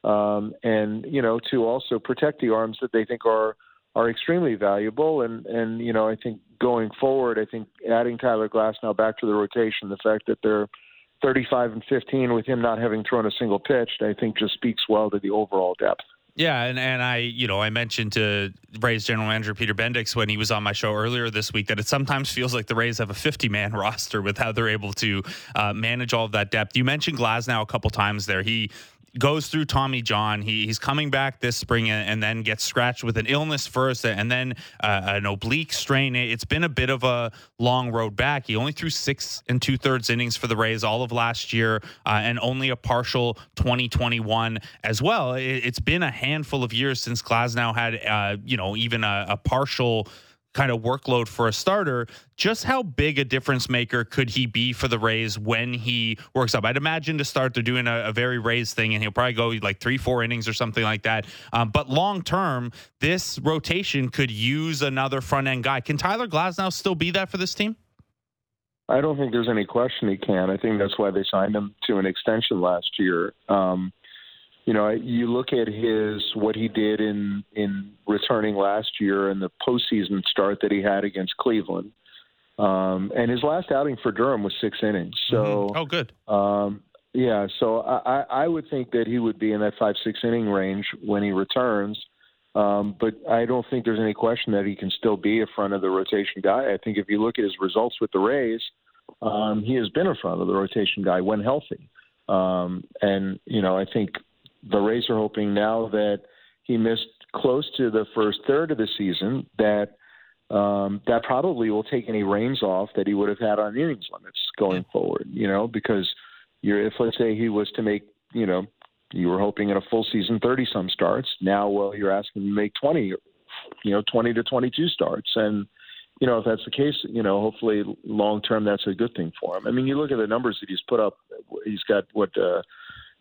um, and you know to also protect the arms that they think are are extremely valuable. And and you know I think going forward, I think adding Tyler Glasnow back to the rotation, the fact that they're 35 and 15 with him not having thrown a single pitch, I think just speaks well to the overall depth. Yeah, and, and I, you know, I mentioned to Rays general manager Peter Bendix when he was on my show earlier this week that it sometimes feels like the Rays have a 50 man roster with how they're able to uh, manage all of that depth. You mentioned Glasnow a couple times there. He goes through Tommy John. He, he's coming back this spring and, and, then gets scratched with an illness first and then uh, an oblique strain. It's been a bit of a long road back. He only threw six and two thirds innings for the Rays all of last year uh, and only a partial 2021 as well. It, has been a handful of years since Glasnow had, uh, you know, even a, a partial kind of workload for a starter. Just how big a difference maker could he be for the Rays when he works up? I'd imagine to start, they're doing a, a very Rays thing, and he'll probably go like three, four innings or something like that. Um, but long term, this rotation could use another front end guy. Can Tyler Glasnow still be that for this team? I don't think there's any question he can. I think that's why they signed him to an extension last year. Um, you know, you look at his what he did in in returning last year and the postseason start that he had against Cleveland, um, and his last outing for Durham was six innings. So, mm-hmm. oh, good. Um, yeah, so I, I would think that he would be in that five six inning range when he returns. Um, but I don't think there's any question that he can still be a front of the rotation guy. I think if you look at his results with the Rays, um, he has been a front of the rotation guy when healthy. Um, and you know, I think the Rays are hoping now that he missed close to the first third of the season that um, that probably will take any reins off that he would have had on innings limits going forward. You know, because you're if let's say he was to make you know you were hoping in a full season 30 some starts. Now, well, you're asking him to make 20, you know, 20 to 22 starts. And, you know, if that's the case, you know, hopefully long term, that's a good thing for him. I mean, you look at the numbers that he's put up. He's got what, uh,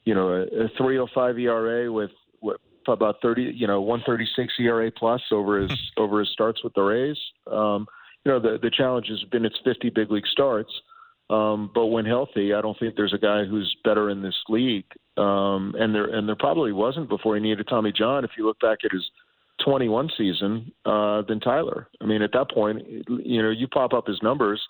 you know, a, a 305 ERA with what about 30, you know, 136 ERA plus over his over his starts with the Rays. Um, you know, the the challenge has been its 50 big league starts. Um, but when healthy, I don't think there's a guy who's better in this league. Um, and there and there probably wasn't before he needed Tommy John. If you look back at his 21 season, uh, than Tyler. I mean, at that point, you know, you pop up his numbers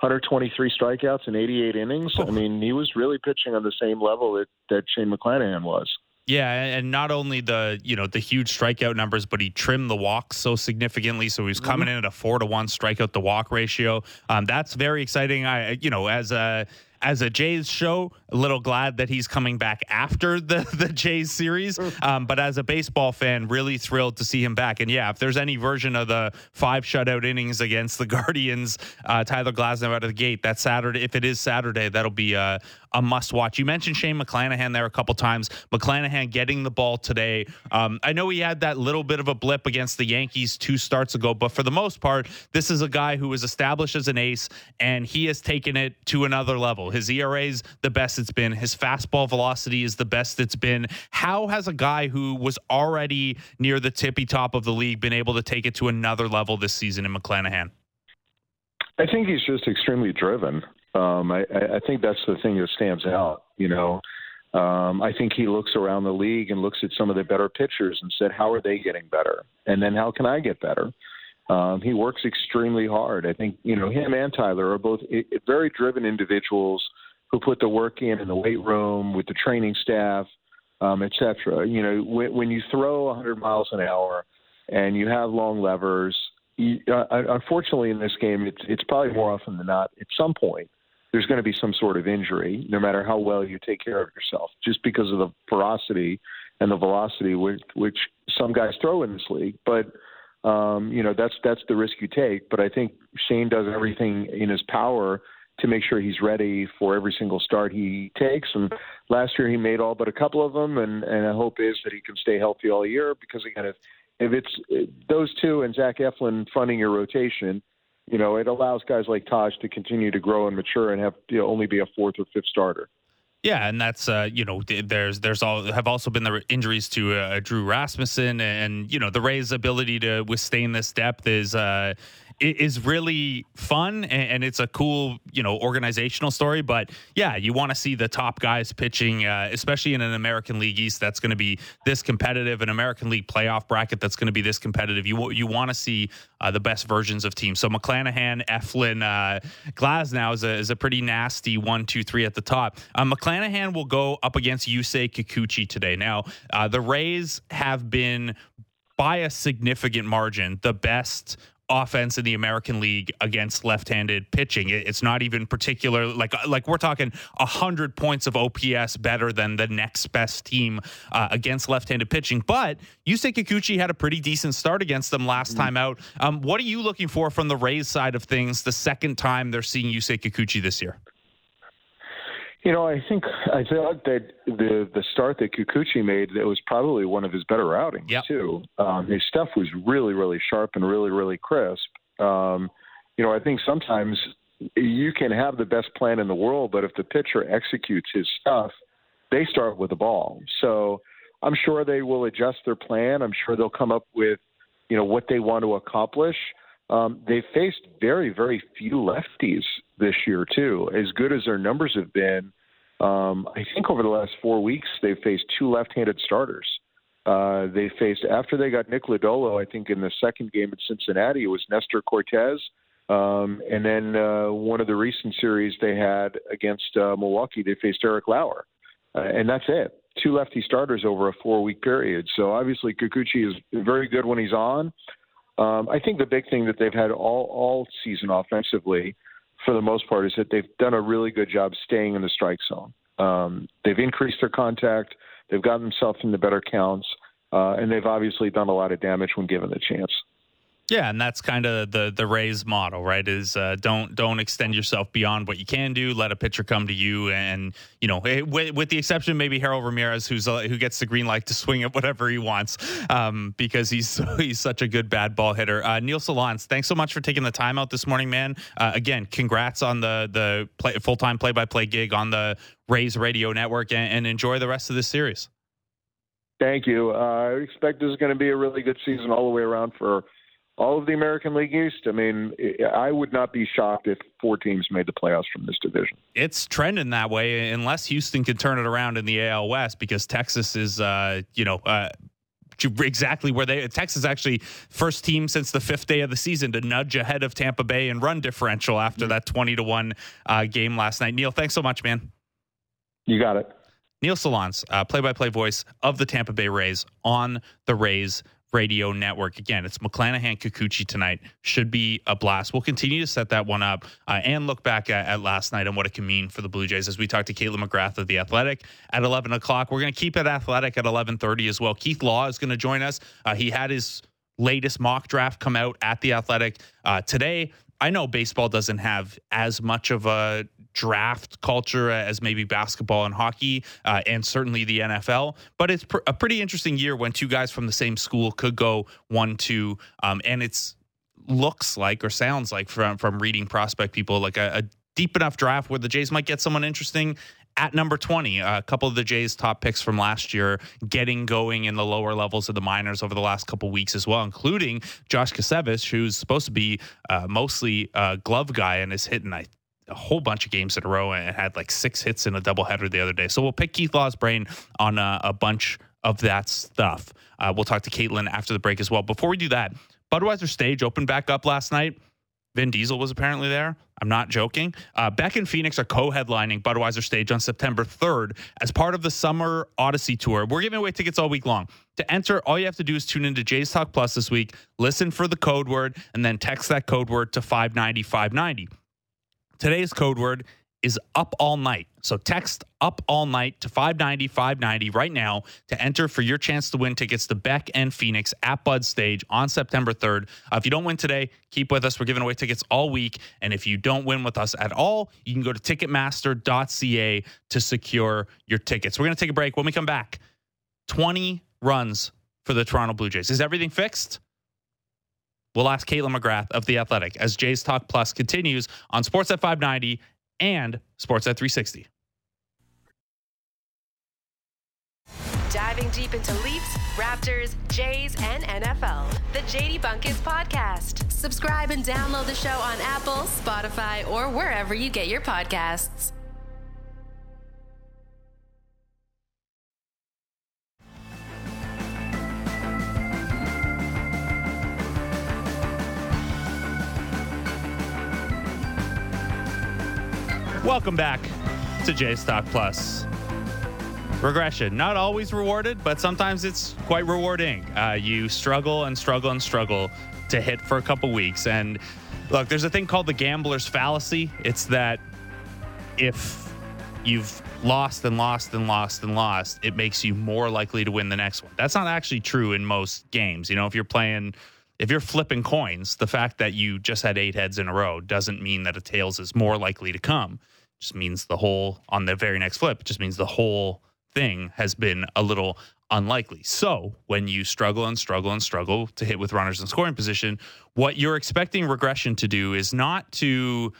123 strikeouts in 88 innings. I mean, he was really pitching on the same level that, that Shane McClanahan was. Yeah, and not only the you know the huge strikeout numbers, but he trimmed the walks so significantly. So he's coming mm-hmm. in at a four to one strikeout to walk ratio. Um, that's very exciting. I you know as a as a Jays show, a little glad that he's coming back after the the Jays series. Mm. Um, but as a baseball fan, really thrilled to see him back. And yeah, if there's any version of the five shutout innings against the Guardians, uh, Tyler Glasnow out of the gate that Saturday, if it is Saturday, that'll be uh, a must watch. You mentioned Shane McClanahan there a couple times. McClanahan getting the ball today. Um, I know he had that little bit of a blip against the Yankees two starts ago, but for the most part, this is a guy who was established as an ace, and he has taken it to another level. His ERA is the best it's been. His fastball velocity is the best it's been. How has a guy who was already near the tippy top of the league been able to take it to another level this season in McClanahan? I think he's just extremely driven. Um, I, I think that's the thing that stands out. You know, um, I think he looks around the league and looks at some of the better pitchers and said, "How are they getting better? And then how can I get better?" Um, he works extremely hard. I think you know him and Tyler are both very driven individuals who put the work in in the weight room with the training staff, um, etc. You know, when, when you throw 100 miles an hour and you have long levers, you, uh, unfortunately in this game, it's it's probably more often than not at some point there's going to be some sort of injury, no matter how well you take care of yourself, just because of the ferocity and the velocity which, which some guys throw in this league. But um, you know that's that's the risk you take. But I think Shane does everything in his power to make sure he's ready for every single start he takes. And last year he made all but a couple of them, and and I hope is that he can stay healthy all year because again, if if it's those two and Zach Eflin funding your rotation, you know, it allows guys like Taj to continue to grow and mature and have you know, only be a fourth or fifth starter. Yeah, and that's uh, you know there's there's all have also been the injuries to uh, Drew Rasmussen and you know the Rays' ability to withstand this depth is uh, is really fun and, it's a cool, you know, organizational story. But yeah, you want to see the top guys pitching, uh, especially in an American League East that's going to be this competitive, an American League playoff bracket that's going to be this competitive. You you want to see uh, the best versions of teams. So McClanahan, Eflin, uh, Glasnow is a, is a pretty nasty one, two, three at the top. Uh, McClanahan will go up against Yusei Kikuchi today. Now, uh, the Rays have been by a significant margin the best offense in the American League against left-handed pitching. It's not even particular like like we're talking hundred points of OPS better than the next best team uh, against left-handed pitching. But Yusei Kikuchi had a pretty decent start against them last mm-hmm. time out. Um, what are you looking for from the Rays side of things? The second time they're seeing Yusei Kikuchi this year. You know, I think I thought that the the start that Kikuchi made that was probably one of his better outings yep. too. Um, his stuff was really really sharp and really really crisp. Um, you know, I think sometimes you can have the best plan in the world, but if the pitcher executes his stuff, they start with the ball. So I'm sure they will adjust their plan. I'm sure they'll come up with you know what they want to accomplish. Um, they faced very, very few lefties this year too. As good as their numbers have been, um, I think over the last four weeks they've faced two left-handed starters. Uh, they faced after they got Nick Lodolo. I think in the second game at Cincinnati it was Nestor Cortes. um, and then uh, one of the recent series they had against uh, Milwaukee they faced Eric Lauer, uh, and that's it. Two lefty starters over a four-week period. So obviously Kikuchi is very good when he's on. Um, I think the big thing that they've had all all season offensively, for the most part, is that they've done a really good job staying in the strike zone. Um, they've increased their contact. They've gotten themselves into better counts, uh, and they've obviously done a lot of damage when given the chance. Yeah, and that's kind of the the Rays model, right? Is uh, don't don't extend yourself beyond what you can do. Let a pitcher come to you, and you know, eh, with, with the exception maybe Harold Ramirez, who's uh, who gets the green light to swing at whatever he wants, um, because he's he's such a good bad ball hitter. Uh, Neil Solondz, thanks so much for taking the time out this morning, man. Uh, again, congrats on the the full time play by play gig on the Rays radio network, and, and enjoy the rest of this series. Thank you. Uh, I expect this is going to be a really good season all the way around for all of the American League East. I mean, I would not be shocked if four teams made the playoffs from this division. It's trending that way, unless Houston can turn it around in the AL West, because Texas is, uh, you know. Uh, exactly where they Texas actually first team since the fifth day of the season to nudge ahead of Tampa Bay and run differential after that twenty to one uh, game last night. Neil, thanks so much, man. You got it. Neil Solondz, uh, play-by-play voice of the Tampa Bay Rays on the Rays radio network. Again, it's McClanahan Kikuchi tonight. Should be a blast. We'll continue to set that one up uh, and look back at, at, last night and what it can mean for the Blue Jays as we talk to Kaitlyn McGrath of the Athletic at 11 o'clock. We're going to keep it athletic at 11:30 as well. Keith Law is going to join us. Uh, he had his latest mock draft come out at the Athletic uh, today. I know baseball doesn't have as much of a draft culture as maybe basketball and hockey, uh, and certainly the NFL. But it's pr- a pretty interesting year when two guys from the same school could go one two, um, and it's looks like or sounds like from from reading prospect people like a, a deep enough draft where the Jays might get someone interesting at number 20, a couple of the Jays' top picks from last year getting going in the lower levels of the minors over the last couple weeks as well, including Josh Kasevich, who's supposed to be uh, mostly a glove guy and is hitting, I a whole bunch of games in a row and had like six hits in a doubleheader the other day. So we'll pick Keith Law's brain on a, uh, a bunch of that stuff. Uh, we'll talk to Kaitlyn after the break as well. Before we do that, Budweiser stage opened back up last night. Vin Diesel was apparently there. I'm not joking. Uh, Beck and Phoenix are co headlining Budweiser Stage on September 3rd as part of the Summer Odyssey Tour. We're giving away tickets all week long. To enter, all you have to do is tune into Jays Talk Plus this week, listen for the code word, and then text that code word to 590 590. Today's code word is up all night. So text up all night to 590 590 right now to enter for your chance to win tickets to Beck and Phoenix at Bud Stage on September 3rd. Uh, if you don't win today, keep with us. We're giving away tickets all week. And if you don't win with us at all, you can go to ticketmaster.ca to secure your tickets. We're going to take a break. When we come back, 20 runs for the Toronto Blue Jays. Is everything fixed? We'll ask Kaitlyn McGrath of The Athletic as Jays Talk Plus continues on Sportsnet 590 and Sportsnet 360. Diving deep into Leafs, Raptors, Jays, and NFL. The JD Bunkis Podcast Subscribe and download the show on Apple, Spotify, or wherever you get your podcasts. Welcome back to Jays Talk Plus. Regression, not always rewarded, but sometimes it's quite rewarding. Uh, you struggle and struggle and struggle to hit for a couple weeks. And look, there's a thing called the gambler's fallacy. It's that if you've lost and lost and lost and lost, it makes you more likely to win the next one. That's not actually true in most games. You know, if you're playing, if you're flipping coins, the fact that you just had eight heads in a row doesn't mean that a tails is more likely to come. Just means the whole on the very next flip, just means the whole thing has been a little unlikely. So when you struggle and struggle and struggle to hit with runners in scoring position, what you're expecting regression to do is not to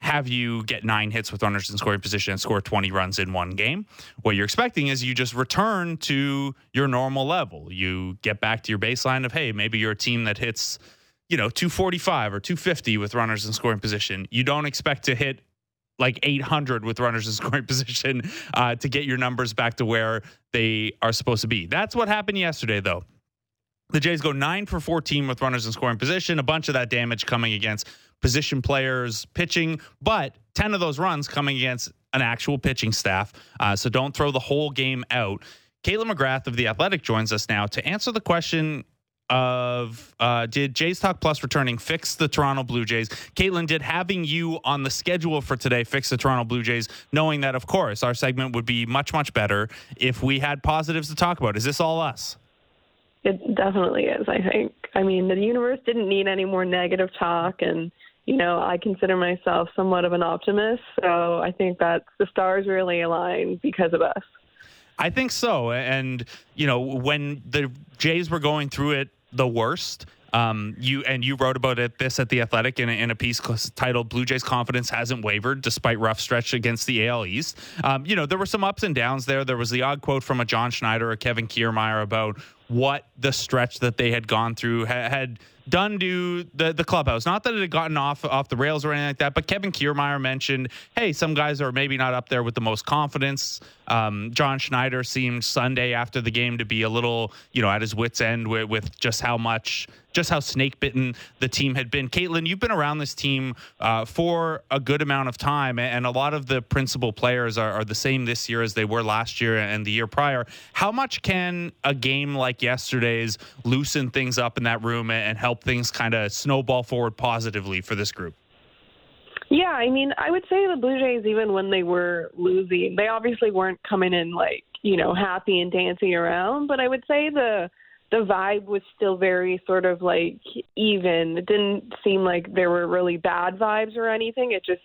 have you get nine hits with runners in scoring position and score 20 runs in one game. What you're expecting is you just return to your normal level. You get back to your baseline of, hey, maybe you're a team that hits, you know, 245 or 250 with runners in scoring position. You don't expect to hit like 800 with runners in scoring position uh, to get your numbers back to where they are supposed to be. That's what happened yesterday, though. The Jays go nine for 14 with runners in scoring position. A bunch of that damage coming against position players pitching, but 10 of those runs coming against an actual pitching staff. Uh, so don't throw the whole game out. Kaitlyn McGrath of The Athletic joins us now to answer the question of uh, did Jays Talk Plus returning fix the Toronto Blue Jays? Kaitlyn, did having you on the schedule for today fix the Toronto Blue Jays, knowing that, of course, our segment would be much, much better if we had positives to talk about? Is this all us? It definitely is, I think. I mean, the universe didn't need any more negative talk, and, you know, I consider myself somewhat of an optimist. So I think that the stars really align because of us. I think so. And, you know, when the Jays were going through it the worst. Um, you and you wrote about it this at the Athletic in a, in a piece titled "Blue Jays confidence hasn't wavered despite rough stretch against the AL East." Um, you know there were some ups and downs there. There was the odd quote from a John Schneider or Kevin Kiermaier about what the stretch that they had gone through ha- had done to the the clubhouse. Not that it had gotten off off the rails or anything like that, but Kevin Kiermaier mentioned, hey, some guys are maybe not up there with the most confidence. Um, John Schneider seemed Sunday after the game to be a little, you know, at his wits end with, with just how much, just how snake bitten the team had been. Kaitlyn, you've been around this team uh, for a good amount of time, and a lot of the principal players are, are the same this year as they were last year and the year prior. How much can a game like yesterday's loosen things up in that room and help things kind of snowball forward positively for this group? Yeah, I mean, I would say the Blue Jays, even when they were losing, they obviously weren't coming in like you know happy and dancing around. But I would say the the vibe was still very sort of like even. It didn't seem like there were really bad vibes or anything. It just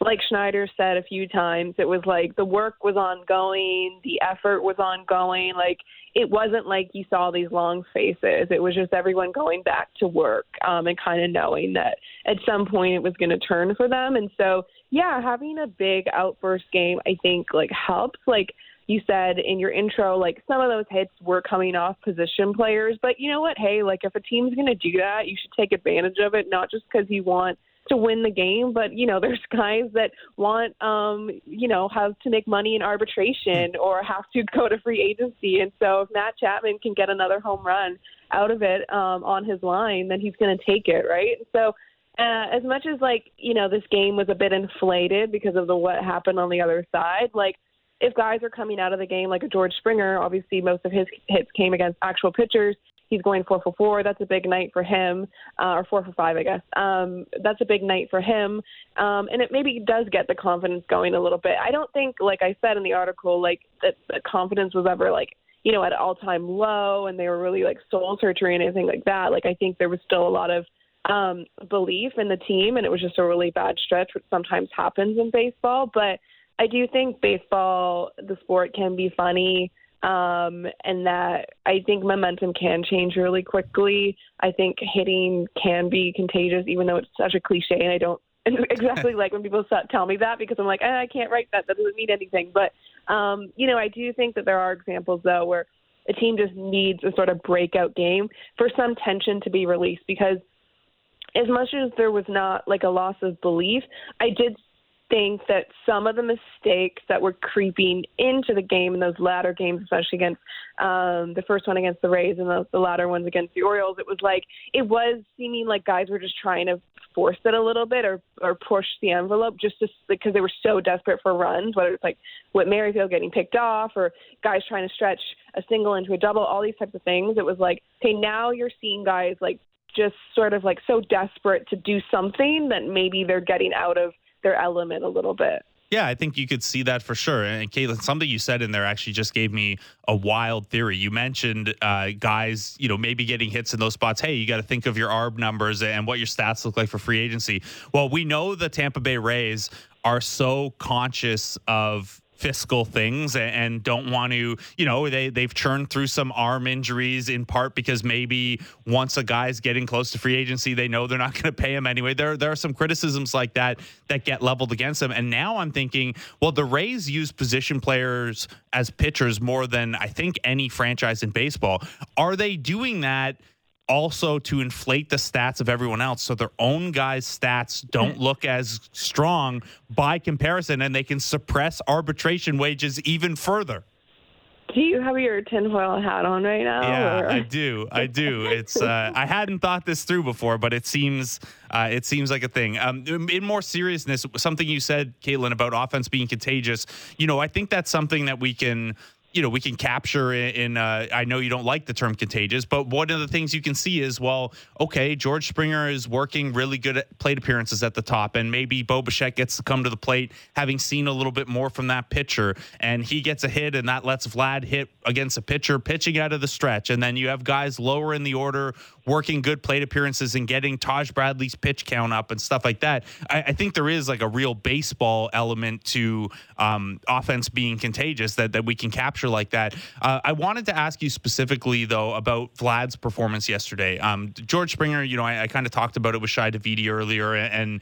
like Schneider said a few times, it was like the work was ongoing, the effort was ongoing. Like it wasn't like you saw these long faces. It was just everyone going back to work um, and kind of knowing that at some point it was going to turn for them. And so, yeah, having a big outburst game, I think, like helps. Like you said in your intro, like some of those hits were coming off position players. But you know what? Hey, like if a team's going to do that, you should take advantage of it, not just because you want to win the game, but you know, there's guys that want um, you know, have to make money in arbitration or have to go to free agency. And so if Matt Chapman can get another home run out of it um on his line, then he's gonna take it, right? So uh, as much as like you know this game was a bit inflated because of the what happened on the other side, like if guys are coming out of the game like a George Springer, obviously most of his hits came against actual pitchers. He's going four for four. That's a big night for him, uh, or four for five, I guess. Um, that's a big night for him, um, and it maybe does get the confidence going a little bit. I don't think, like I said in the article, like that the confidence was ever like you know at all time low, and they were really like soul searching or anything like that. Like I think there was still a lot of um, belief in the team, and it was just a really bad stretch, which sometimes happens in baseball. But I do think baseball, the sport, can be funny um, and that I think momentum can change really quickly. I think hitting can be contagious, even though it's such a cliche, and I don't exactly like when people tell me that because I'm like, eh, I can't write that. That doesn't mean anything. But um, you know, I do think that there are examples though where a team just needs a sort of breakout game for some tension to be released because as much as there was not like a loss of belief, I did think that some of the mistakes that were creeping into the game in those latter games, especially against um, the first one against the Rays and the, the latter ones against the Orioles, it was like it was seeming like guys were just trying to force it a little bit or or push the envelope just to, because they were so desperate for runs, whether it's like Whit Merrifield getting picked off or guys trying to stretch a single into a double, all these types of things. It was like, okay, now you're seeing guys like just sort of like so desperate to do something that maybe they're getting out of their element a little bit. Yeah, I think you could see that for sure. And Kaitlyn, something you said in there actually just gave me a wild theory. You mentioned uh, guys, you know, maybe getting hits in those spots. Hey, you got to think of your ARB numbers and what your stats look like for free agency. Well, we know the Tampa Bay Rays are so conscious of fiscal things and don't want to, you know, they they've churned through some arm injuries in part because maybe once a guy's getting close to free agency, they know they're not going to pay him anyway. There there are some criticisms like that that get leveled against them. And now I'm thinking, well, the Rays use position players as pitchers more than I think any franchise in baseball. Are they doing that? Also to inflate the stats of everyone else so their own guys' stats don't look as strong by comparison and they can suppress arbitration wages even further. Do you have your tinfoil hat on right now? Yeah, or? I do. I do. It's uh, I hadn't thought this through before, but it seems uh, it seems like a thing. Um, in more seriousness, something you said, Kaitlyn, about offense being contagious. You know, I think that's something that we can you know we can capture in, in uh, i know you don't like the term contagious but one of the things you can see is well okay george springer is working really good at plate appearances at the top and maybe bo Bichette gets to come to the plate having seen a little bit more from that pitcher and he gets a hit and that lets vlad hit against a pitcher pitching out of the stretch and then you have guys lower in the order working good plate appearances and getting taj bradley's pitch count up and stuff like that i, I think there is like a real baseball element to um, offense being contagious that, that we can capture like that. Uh, I wanted to ask you specifically though about Vlad's performance yesterday. Um, George Springer, you know, I, I kind of talked about it with Shi Davidi earlier, and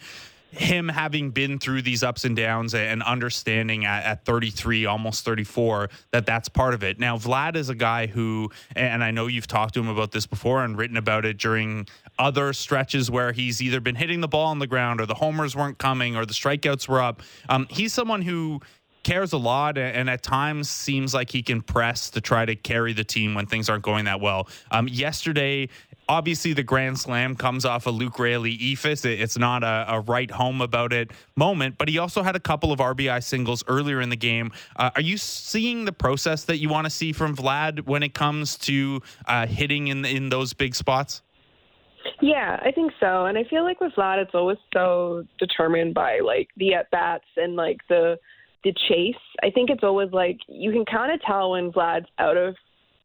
him having been through these ups and downs and understanding at, at, 33 almost 34 that that's part of it now vlad is a guy who and i know you've talked to him about this before and written about it during other stretches where he's either been hitting the ball on the ground or the homers weren't coming or the strikeouts were up um, he's someone who cares a lot and at times seems like he can press to try to carry the team when things aren't going that well. Um, yesterday, obviously the grand slam comes off a Luke Raley eephus. It's not a, a, write home about it moment, but he also had a couple of RBI singles earlier in the game. Uh, are you seeing the process that you want to see from Vlad when it comes to uh, hitting in in those big spots? Yeah, I think so. And I feel like with Vlad, it's always so determined by like the at bats and like the the chase. I think it's always like you can kind of tell when Vlad's out of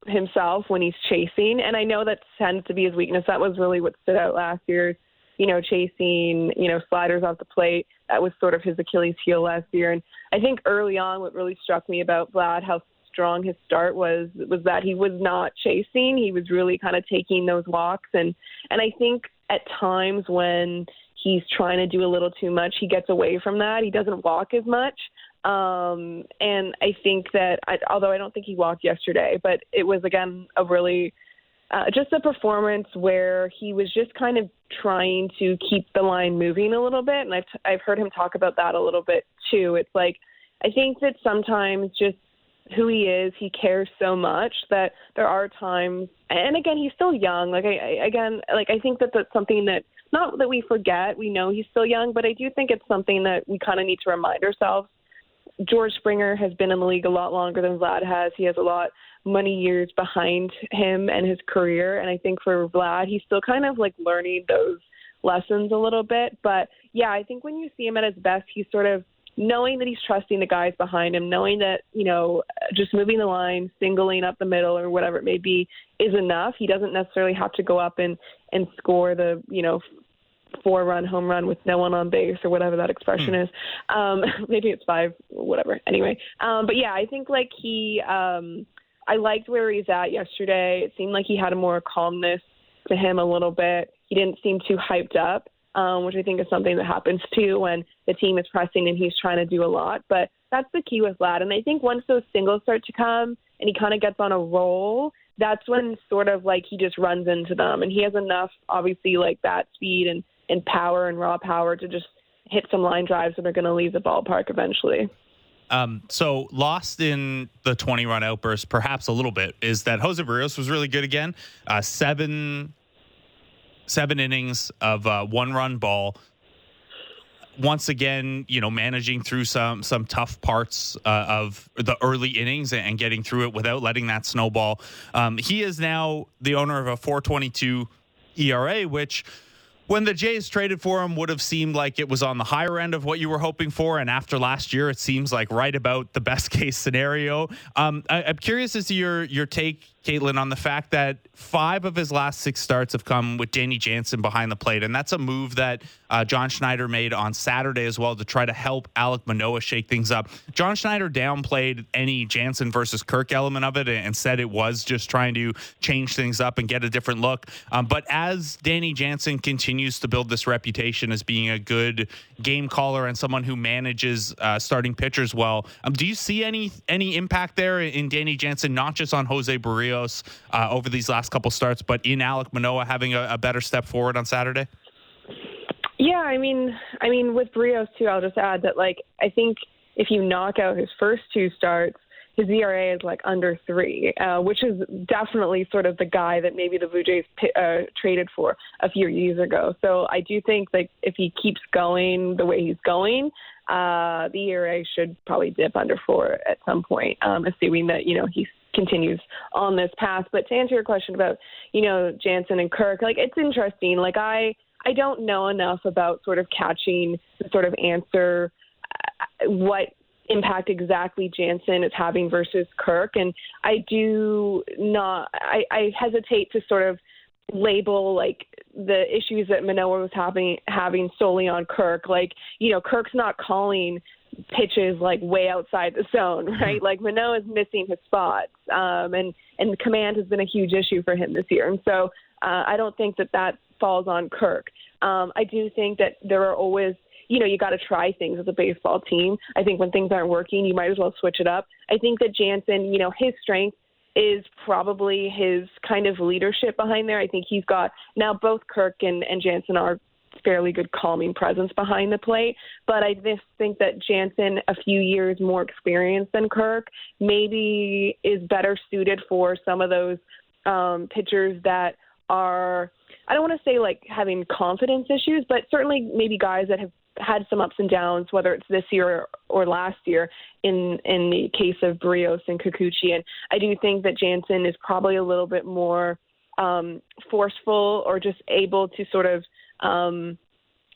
himself when he's chasing, and I know that tends to be his weakness. That was really what stood out last year. You know, chasing, you know, sliders off the plate. That was sort of his Achilles heel last year. And I think early on, what really struck me about Vlad, how strong his start was, was that he was not chasing. He was really kind of taking those walks. And and I think at times when he's trying to do a little too much, he gets away from that. He doesn't walk as much. Um, and I think that, I, although I don't think he walked yesterday, but it was again a really uh, just a performance where he was just kind of trying to keep the line moving a little bit. And I've, I've heard him talk about that a little bit too. It's like, I think that sometimes just who he is, he cares so much that there are times, and again, he's still young. Like I, I again, like I think that that's something that not that we forget. We know he's still young, but I do think it's something that we kind of need to remind ourselves George Springer has been in the league a lot longer than Vlad has. He has a lot many years behind him and his career. And I think for Vlad, he's still kind of like learning those lessons a little bit. But yeah, I think when you see him at his best, he's sort of knowing that he's trusting the guys behind him, knowing that, you know, just moving the line, singling up the middle or whatever it may be is enough. He doesn't necessarily have to go up and, and score the, you know, four run home run with no one on base or whatever that expression hmm. is. Um, maybe it's five, whatever. Anyway, um, but yeah, I think like he, um, I liked where he's at yesterday. It seemed like he had a more calmness to him a little bit. He didn't seem too hyped up, um, which I think is something that happens too when the team is pressing and he's trying to do a lot. But that's the key with Vlad. And I think once those singles start to come and he kind of gets on a roll, that's when sort of like he just runs into them. And he has enough, obviously, like bat speed and and power and raw power to just hit some line drives that are going to leave the ballpark eventually. Um, so lost in the 20 run outburst, perhaps a little bit, is that Jose Berrios was really good again. Uh, seven seven innings of uh, one run ball. Once again, you know, managing through some some tough parts uh, of the early innings and getting through it without letting that snowball. Um, he is now the owner of a 422 ERA, which when the Jays traded for him would have seemed like it was on the higher end of what you were hoping for. And after last year, it seems like right about the best case scenario. Um, I, am curious as to your your take Kaitlyn, on the fact that five of his last six starts have come with Danny Jansen behind the plate. And that's a move that uh, John Schneider made on Saturday as well to try to help Alek Manoah shake things up. John Schneider downplayed any Jansen versus Kirk element of it and said it was just trying to change things up and get a different look. Um, but as Danny Jansen continues to build this reputation as being a good game caller and someone who manages uh, starting pitchers well, um, do you see any any impact there in Danny Jansen, not just on Jose Berrios? Berrios uh, over these last couple starts, but in Alek Manoah having a, a, better step forward on Saturday? Yeah, I mean, I mean with Berrios too. I'll just add that like I think if you knock out his first two starts, his ERA is like under three, uh, which is definitely sort of the guy that maybe the Blue Jays uh, traded for a few years ago. So I do think like if he keeps going the way he's going, uh, the ERA should probably dip under four at some point, um, assuming that you know he's continues on this path. But to answer your question about, you know, Jansen and Kirk, like it's interesting. Like I I don't know enough about sort of catching the sort of answer uh, what impact exactly Jansen is having versus Kirk. And I do not I, I hesitate to sort of label like the issues that Manoah was having having solely on Kirk. Like, you know, Kirk's not calling pitches like way outside the zone, right? Like Manoah is missing his spots, um, and and command has been a huge issue for him this year. And so uh, I don't think that that falls on Kirk. Um, I do think that there are always you know, you got to try things as a baseball team. I think when things aren't working, you might as well switch it up. I think that Jansen, you know, his strength is probably his kind of leadership behind there. I think he's got now both Kirk and, and Jansen are fairly good calming presence behind the plate. But I just think that Jansen, a few years more experienced than Kirk, maybe is better suited for some of those um, pitchers that are, I don't want to say like having confidence issues, but certainly maybe guys that have had some ups and downs, whether it's this year or, or last year. In in the case of Berrios and Kikuchi, and I do think that Jansen is probably a little bit more um, forceful or just able to sort of um,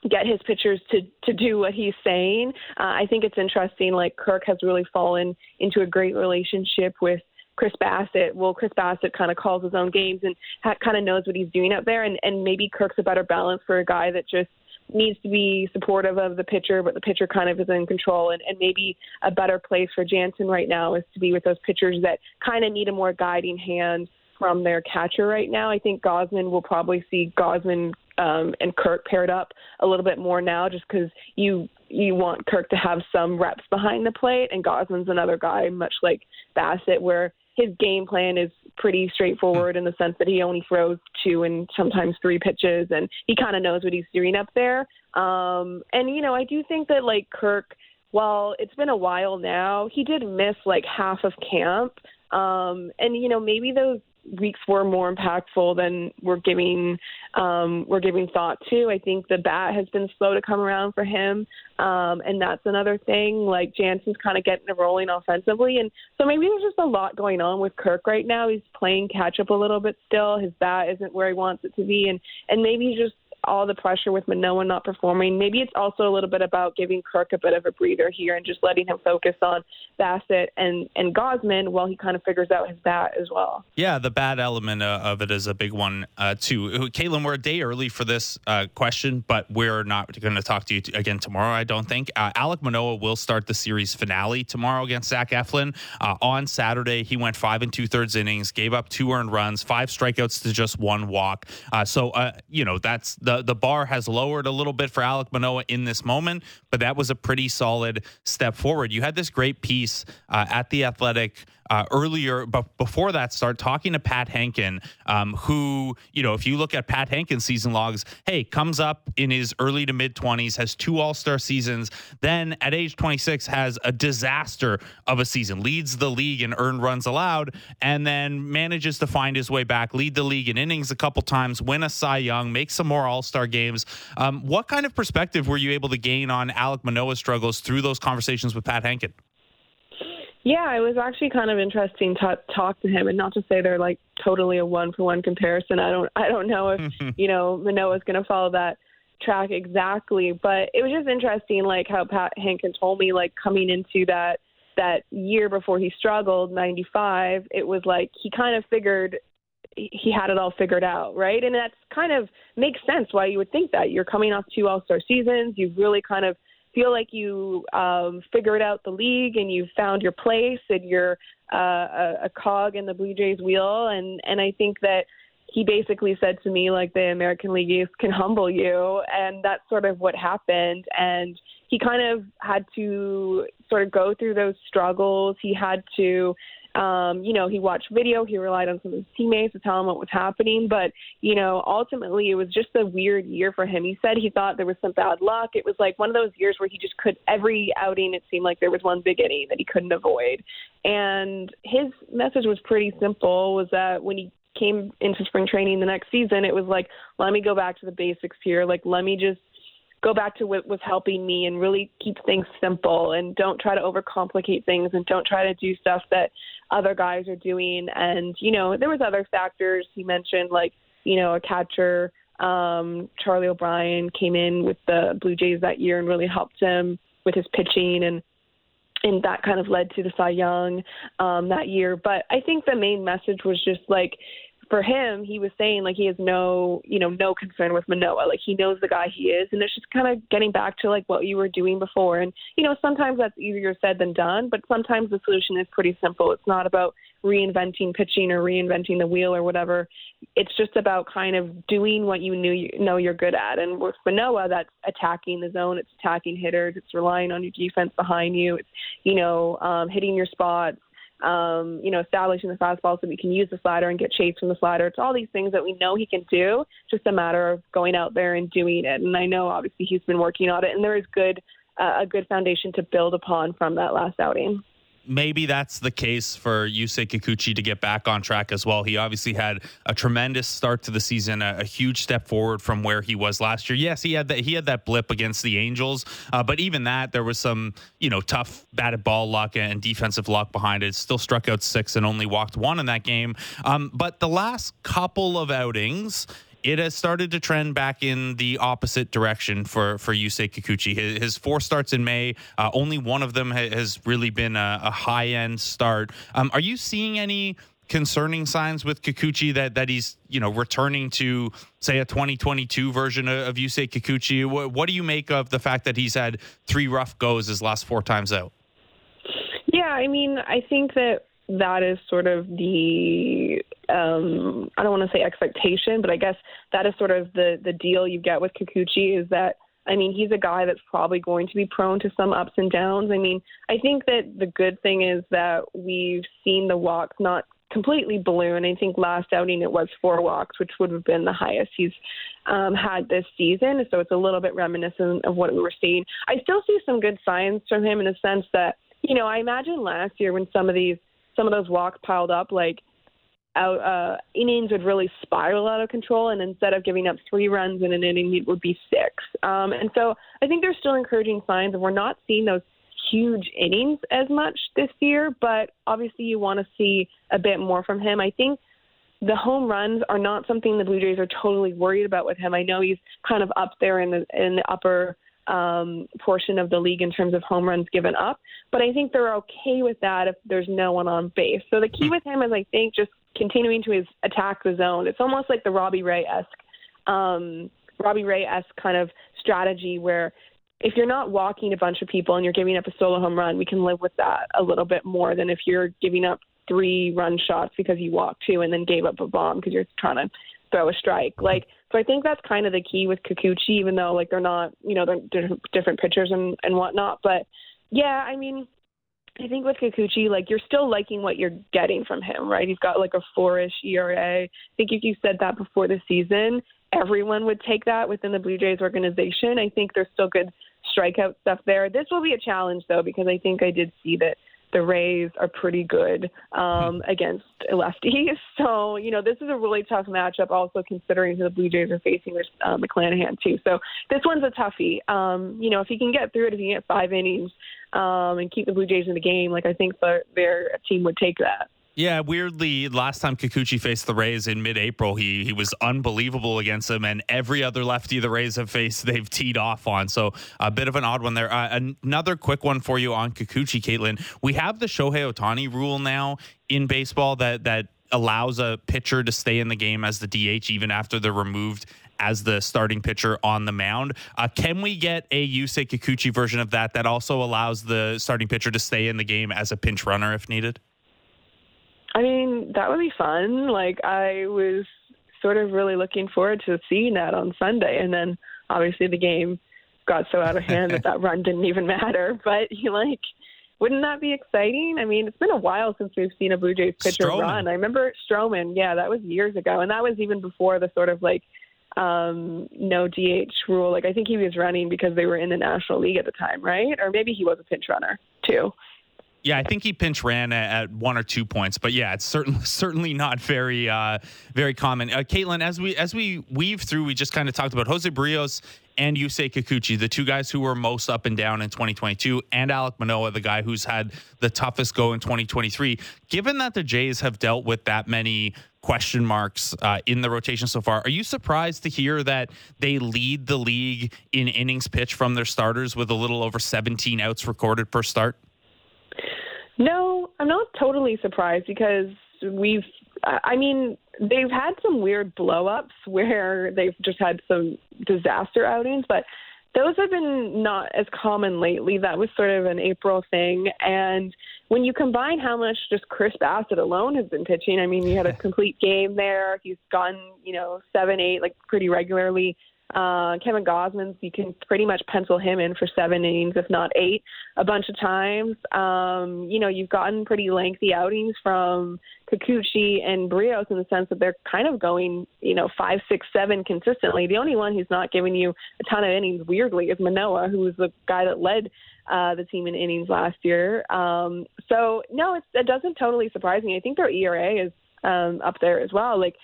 get his pitchers to to do what he's saying. Uh, I think it's interesting. Like Kirk has really fallen into a great relationship with Chris Bassitt. Well, Chris Bassitt kind of calls his own games and ha- kind of knows what he's doing out there. And and maybe Kirk's a better balance for a guy that just needs to be supportive of the pitcher, but the pitcher kind of is in control. And, and maybe a better place for Jansen right now is to be with those pitchers that kind of need a more guiding hand from their catcher right now. I think Gausman will probably see Gausman um, and Kirk paired up a little bit more now, just because you you want Kirk to have some reps behind the plate, and Gausman's another guy, much like Bassitt, where his game plan is pretty straightforward in the sense that he only throws two and sometimes three pitches, and he kind of knows what he's doing up there. Um, and you know, I do think that like Kirk, while it's been a while now, he did miss like half of camp. Um, and you know, maybe those weeks were more impactful than we're giving um, we're giving thought to. I think the bat has been slow to come around for him, um, and that's another thing. Like Jansen's kind of getting it rolling offensively, and so maybe there's just a lot going on with Kirk right now. He's playing catch up a little bit still. His bat isn't where he wants it to be, and and maybe he's just all the pressure with Manoah not performing. Maybe it's also a little bit about giving Kirk a bit of a breather here and just letting him focus on Bassitt and and Gausman while he kind of figures out his bat as well. Yeah, the bad element uh, of it is a big one uh, too. Kaitlyn, we're a day early for this uh, question, but we're not going to talk to you again tomorrow. I don't think. Uh, Alek Manoah will start the series finale tomorrow against Zach Eflin. Uh, on Saturday, he went five and two thirds innings, gave up two earned runs, five strikeouts to just one walk. Uh, so you know that's the the bar has lowered a little bit for Alek Manoah in this moment, but that was a pretty solid step forward. You had this great piece uh, at the Athletic uh, earlier, but before that start, talking to Pat Hentgen, um, who, you know, if you look at Pat Hentgen's season logs, hey, comes up in his early to mid 20s, has two All Star seasons, then at age 26 has a disaster of a season, leads the league in earned runs allowed, and then manages to find his way back, lead the league in innings a couple times, win a Cy Young, make some more All Star games. Um, what kind of perspective were you able to gain on Alek Manoah's struggles through those conversations with Pat Hentgen? Yeah, it was actually kind of interesting to talk to him, and not to say they're like totally a one for one comparison. I don't, I don't know if you know Manoah's going to follow that track exactly, but it was just interesting, like how Pat Hentgen told me, like coming into that that year before he struggled, '95, it was like he kind of figured he had it all figured out, right? And that's kind of makes sense why you would think that. You're coming off two All Star seasons, you've really kind of feel like you um, figured out the league and you found your place and you're uh, a, a cog in the Blue Jays wheel. And and I think that he basically said to me like the American League East can humble you, and that's sort of what happened. And he kind of had to sort of go through those struggles. He had to um, you know, he watched video. He relied on some of his teammates to tell him what was happening. But, you know, ultimately it was just a weird year for him. He said he thought there was some bad luck. It was like one of those years where he just could, every outing, it seemed like there was one big inning that he couldn't avoid. And his message was pretty simple was that when he came into spring training the next season, it was like, let me go back to the basics here. Like, let me just go back to what was helping me and really keep things simple and don't try to overcomplicate things and don't try to do stuff that other guys are doing and you know there was other factors he mentioned like you know a catcher um Charlie O'Brien came in with the Blue Jays that year and really helped him with his pitching and and that kind of led to the Cy Young um, that year. But I think the main message was just like for him, he was saying like he has no, you know, no concern with Manoah. Like he knows the guy he is, and it's just kind of getting back to like what you were doing before. And you know, sometimes that's easier said than done, but sometimes the solution is pretty simple. It's not about reinventing pitching or reinventing the wheel or whatever. It's just about kind of doing what you knew you know you're good at. And with Manoah, that's attacking the zone, it's attacking hitters, it's relying on your defense behind you, it's you know um, hitting your spots um, you know, establishing the fastball so we can use the slider and get chased from the slider. It's all these things that we know he can do, just a matter of going out there and doing it. And I know obviously he's been working on it, and there is good uh, a good foundation to build upon from that last outing maybe that's the case for Yusei Kikuchi to get back on track as well. He obviously had a tremendous start to the season, a, a huge step forward from where he was last year. Yes, he had that he had that blip against the Angels, uh, but even that there was some you know tough batted ball luck and defensive luck behind it. Still struck out six and only walked one in that game. Um, but the last couple of outings, it has started to trend back in the opposite direction for for Yusei Kikuchi. His, his four starts in May, uh, only one of them ha- has really been a, a high end start. Um, are you seeing any? concerning signs with Kikuchi that that he's you know returning to say a 2022 version of, of Yusei Kikuchi. What, what do you make of the fact that he's had three rough goes his last four times out? Yeah, I mean, I think that that is sort of the um, I don't want to say expectation, but I guess that is sort of the the deal you get with Kikuchi is that I mean he's a guy that's probably going to be prone to some ups and downs. I mean I think that the good thing is that we've seen the walks not completely balloon. I think last outing it was four walks, which would have been the highest he's um, had this season. So it's a little bit reminiscent of what we were seeing. I still see some good signs from him in the sense that you know I imagine last year when some of these some of those walks piled up, like out, uh, innings would really spiral out of control. And instead of giving up three runs in an inning, it would be six. Um, and so I think there's still encouraging signs, and we're not seeing those huge innings as much this year. But obviously, you want to see a bit more from him. I think the home runs are not something the Blue Jays are totally worried about with him. I know he's kind of up there in the in the upper um, portion of the league in terms of home runs given up. But I think they're okay with that if there's no one on base. So the key hmm. with him is, I think, just continuing to his attack the zone. It's almost like the Robbie Ray esque, um, Robbie Ray esque kind of strategy where if you're not walking a bunch of people and you're giving up a solo home run, we can live with that a little bit more than if you're giving up three run shots because you walked two and then gave up a bomb because you're trying to throw a strike. Like so I think that's kind of the key with Kikuchi, even though like they're not, you know, they're different pitchers and and whatnot. But yeah, I mean, I think with Kikuchi, like you're still liking what you're getting from him, right? He's got like a four-ish ERA. I think if you said that before the season, everyone would take that within the Blue Jays organization. I think there's still good strikeout stuff there. This will be a challenge though because I think I did see that the Rays are pretty good um, hmm. against lefties. So, you know, this is a really tough matchup, also considering who the Blue Jays are facing with uh, McClanahan, too. So, this one's a toughie. Um, you know, if he can get through it, if he can get five innings um, and keep the Blue Jays in the game, like I think their, their team would take that. Yeah, weirdly, last time Kikuchi faced the Rays in mid-April, he he was unbelievable against them, and every other lefty the Rays have faced, they've teed off on. So a bit of an odd one there. Uh, another quick one for you on Kikuchi, Kaitlyn. We have the Shohei Ohtani rule now in baseball that that allows a pitcher to stay in the game as the DH even after they're removed as the starting pitcher on the mound. Uh, can we get a Yusei Kikuchi version of that that also allows the starting pitcher to stay in the game as a pinch runner if needed? I mean, that would be fun. Like I was sort of really looking forward to seeing that on Sunday, and then obviously the game got so out of hand that that run didn't even matter. But you like, wouldn't that be exciting? I mean, it's been a while since we've seen a Blue Jays pitcher Stroman. run. I remember Stroman. Yeah, that was years ago, and that was even before the sort of like um no DH rule. Like I think he was running because they were in the National League at the time, right? Or maybe he was a pinch runner too. Yeah, I think he pinch ran at, one or two points, but yeah, it's certainly certainly not very uh, very common. Uh, Kaitlyn, as we as we weave through, we just kind of talked about Jose Berrios and Yusei Kikuchi, the two guys who were most up and down in 2022, and Alek Manoah, the guy who's had the toughest go in 2023. Given that the Jays have dealt with that many question marks uh, in the rotation so far, are you surprised to hear that they lead the league in innings pitched from their starters with a little over 17 outs recorded per start? No, I'm not totally surprised because we've, I mean, they've had some weird blowups where they've just had some disaster outings, but those have been not as common lately. That was sort of an April thing. And when you combine how much just Chris Bassitt alone has been pitching, I mean, he had a complete game there. He's gone, you know, seven, eight, like pretty regularly. Uh, Kevin Gausman, you can pretty much pencil him in for seven innings, if not eight, a bunch of times. Um, you know, you've gotten pretty lengthy outings from Kikuchi and Berrios in the sense that they're kind of going, you know, five, six, seven consistently. The only one who's not giving you a ton of innings, weirdly, is Manoah, who was the guy that led uh, the team in innings last year. Um, so, no, it's, it doesn't totally surprise me. I think their ERA is um, up there as well. Like,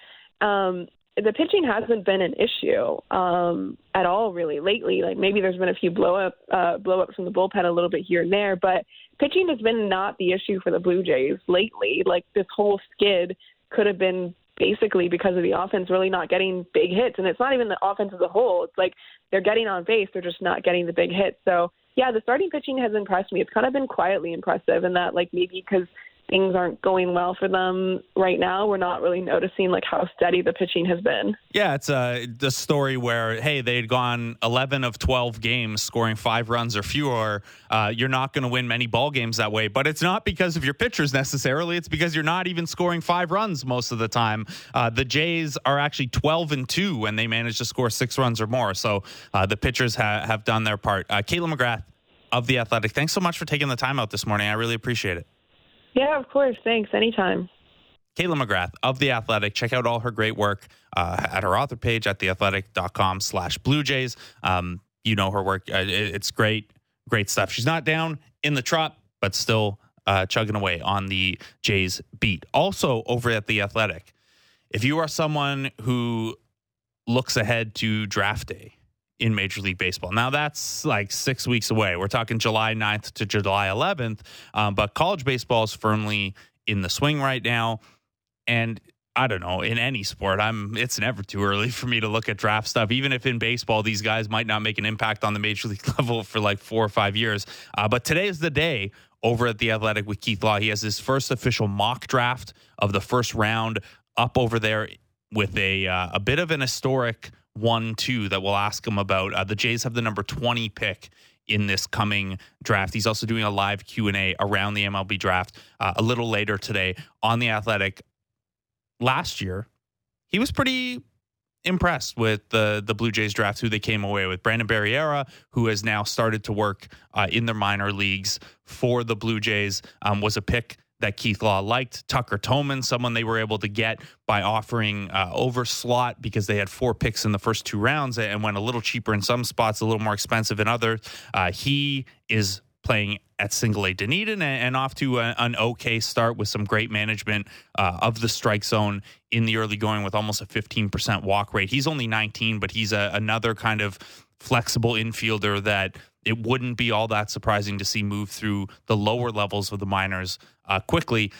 um, the pitching hasn't been an issue um, at all really lately. Like maybe there's been a few blow up uh, blow ups from the bullpen a little bit here and there, but pitching has been not the issue for the Blue Jays lately. Like this whole skid could have been basically because of the offense really not getting big hits, and it's not even the offense as a whole. It's like they're getting on base, they're just not getting the big hits. So yeah, the starting pitching has impressed me. It's kind of been quietly impressive in that like maybe because things aren't going well for them right now, we're not really noticing like how steady the pitching has been. Yeah, it's a the story where hey, they'd gone 11 of 12 games scoring five runs or fewer. Uh, you're not going to win many ball games that way, but it's not because of your pitchers necessarily. It's because you're not even scoring five runs most of the time. Uh, the Jays are actually 12 and two when they manage to score six runs or more. So uh, the pitchers ha- have done their part. Uh, Kaitlyn McGrath of the Athletic, thanks so much for taking the time out this morning. I really appreciate it. Yeah, of course. Thanks. Anytime. Kaitlyn McGrath of The Athletic. Check out all her great work uh, at her author page at theathletic.com slash Blue Jays. Um, you know her work. Uh, it, it's great, great stuff. She's not down in the Trop, but still uh, chugging away on the Jays beat. Also over at The Athletic, if you are someone who looks ahead to draft day, in Major League Baseball. Now, that's like six weeks away. We're talking July 9th to July 11th, um, but college baseball is firmly in the swing right now. And I don't know, in any sport, I'm it's never too early for me to look at draft stuff. Even if in baseball, these guys might not make an impact on the major league level for like four or five years. Uh, but today is the day over at the Athletic with Keith Law. He has his first official mock draft of the first round up over there with a uh, a bit of an historic one two that we'll ask him about. Uh, the Jays have the number twenty pick in this coming draft. He's also doing a live Q and A around the MLB draft uh, a little later today on the Athletic. Last year, he was pretty impressed with the the Blue Jays draft, who they came away with. Brandon Barriera, who has now started to work uh, in their minor leagues for the Blue Jays, um, was a pick that Keith Law liked. Tucker Toman, someone they were able to get by offering uh, over slot because they had four picks in the first two rounds and went a little cheaper in some spots, a little more expensive in others. Uh, he is playing at single A Dunedin and, off to a, an okay start with some great management uh, of the strike zone in the early going with almost a 15% walk rate. He's only 19, but he's a, another kind of flexible infielder that it wouldn't be all that surprising to see move through the lower levels of the minors uh, quickly.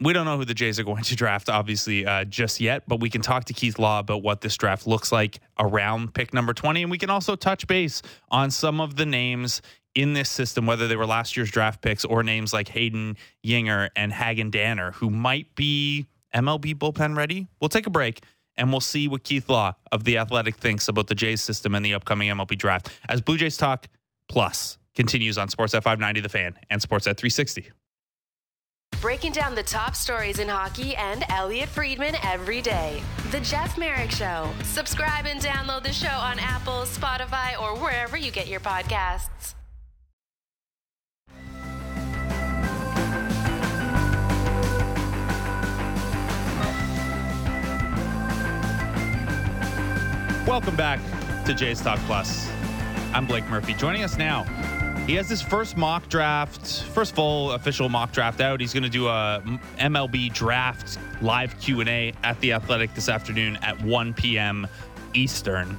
We don't know who the Jays are going to draft, obviously, uh, just yet, but we can talk to Keith Law about what this draft looks like around pick number 20. And we can also touch base on some of the names in this system, whether they were last year's draft picks or names like Hayden Juenger and Hagen Danner, who might be MLB bullpen ready. We'll take a break and we'll see what Keith Law of The Athletic thinks about the Jays system and the upcoming MLB draft as Blue Jays Talk Plus continues on Sportsnet 590 The Fan and Sportsnet 360. Breaking down the top stories in hockey and Elliotte Friedman every day. The Jeff Marek Show. Subscribe and download the show on Apple, Spotify, or wherever you get your podcasts. Welcome back to Jays Talk Plus. I'm Blake Murphy. Joining us now, he has his first mock draft, first full official mock draft out. He's going to do a MLB draft live Q and A at the Athletic this afternoon at 1 p.m. Eastern,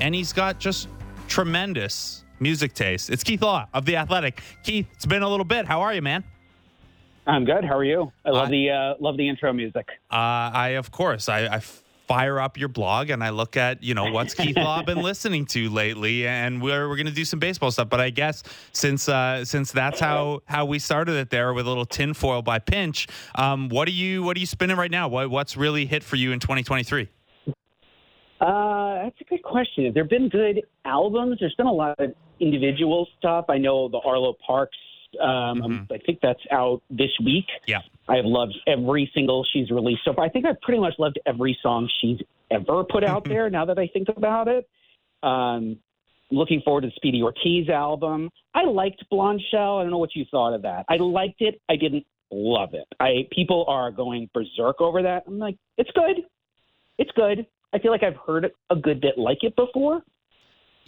and he's got just tremendous music taste. It's Keith Law of the Athletic. Keith, it's been a little bit. How are you, man? I'm good. How are you? I love the uh, love the intro music. Uh, I of course I, I fire up your blog and I look at, you know, what's Keith Law been listening to lately, and we're, we're going to do some baseball stuff. But I guess since uh, since that's how how we started it there with a little tinfoil by pinch, um, what are you what are you spinning right now? What what's really hit for you in 2023? Uh, that's a good question. There have there been good albums? There's been a lot of individual stuff. I know the Arlo Parks um, mm-hmm. I think that's out this week. Yeah. I have loved every single she's released so far. I think I've pretty much loved every song she's ever put out there now that I think about it. Um, looking forward to the Speedy Ortiz album. I liked Blondshell. I don't know what you thought of that. I liked it. I didn't love it. I people are going berserk over that. I'm like, it's good. It's good. I feel like I've heard a good bit like it before.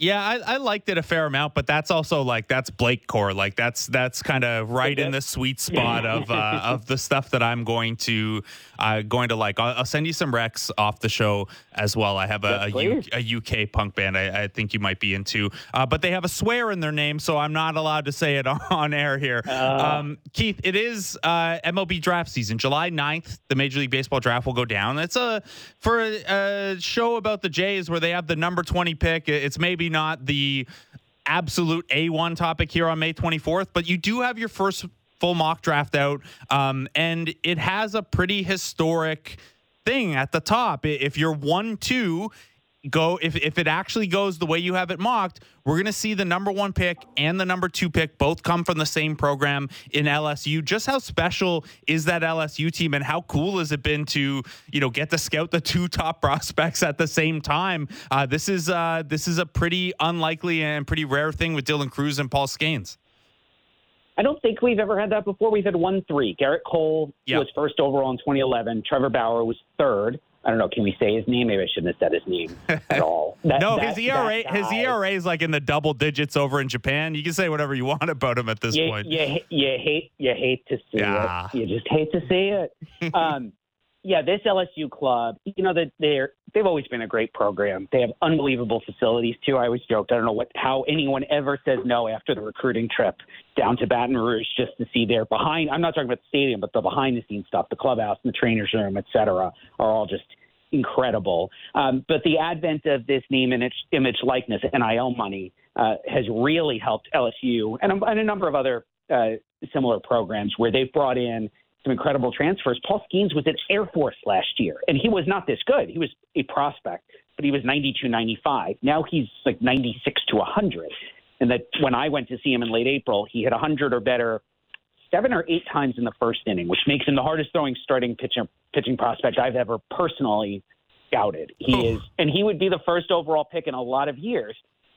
Yeah, I, I, liked it a fair amount, but that's also like that's Blake core. Like that's that's kind of right in the sweet spot of uh, of the stuff that I'm going to uh, going to like. I'll, I'll, send you some recs off the show as well. I have a, a, a UK punk band I, I, think you might be into, uh, but they have a swear in their name, so I'm not allowed to say it on air here. Uh. Um, Keith, it is uh, MLB draft season, July 9th. The Major League Baseball draft will go down. It's a for a, a show about the Jays where they have the number 20 pick. It's maybe not the absolute A1 topic here on May 24th, but you do have your first full mock draft out. Um, and it has a pretty historic thing at the top. If you're 1 2, go if, if it actually goes the way you have it mocked we're going to see the number one pick and the number two pick both come from the same program in lsu just how special is that lsu team and how cool has it been to you know get to scout the two top prospects at the same time uh, this is uh, this is a pretty unlikely and pretty rare thing with dylan Crews and paul skenes I don't think we've ever had that before. We've had one three. Gerrit Cole yep. was first overall in 2011. Trevor Bauer was third. I don't know. Can we say his name? Maybe I shouldn't have said his name at all. That, no, that, his ERA his ERA is like in the double digits over in Japan. You can say whatever you want about him at this you, point. You, you hate you hate to see yeah. it. You just hate to see it. Um, yeah, this LSU club, you know that they're they've always been a great program. They have unbelievable facilities too. I always joked, I don't know what how anyone ever says no after the recruiting trip down to Baton Rouge just to see their behind. I'm not talking about the stadium, but the behind the scenes stuff, the clubhouse, and the trainers room, et cetera, are all just incredible. Um, but the advent of this name image, image likeness, NIL money, uh, has really helped LSU and, and a number of other uh, similar programs where they've brought in some incredible transfers. Paul Skenes was at Air Force last year, and he was not this good. He was a prospect, but he was 92, 95. Now he's like 96 to 100. And that when I went to see him in late April, he hit 100 or better seven or eight times in the first inning, which makes him the hardest throwing starting pitcher, pitching prospect I've ever personally scouted. He oh. is, and he would be the first overall pick in a lot of years.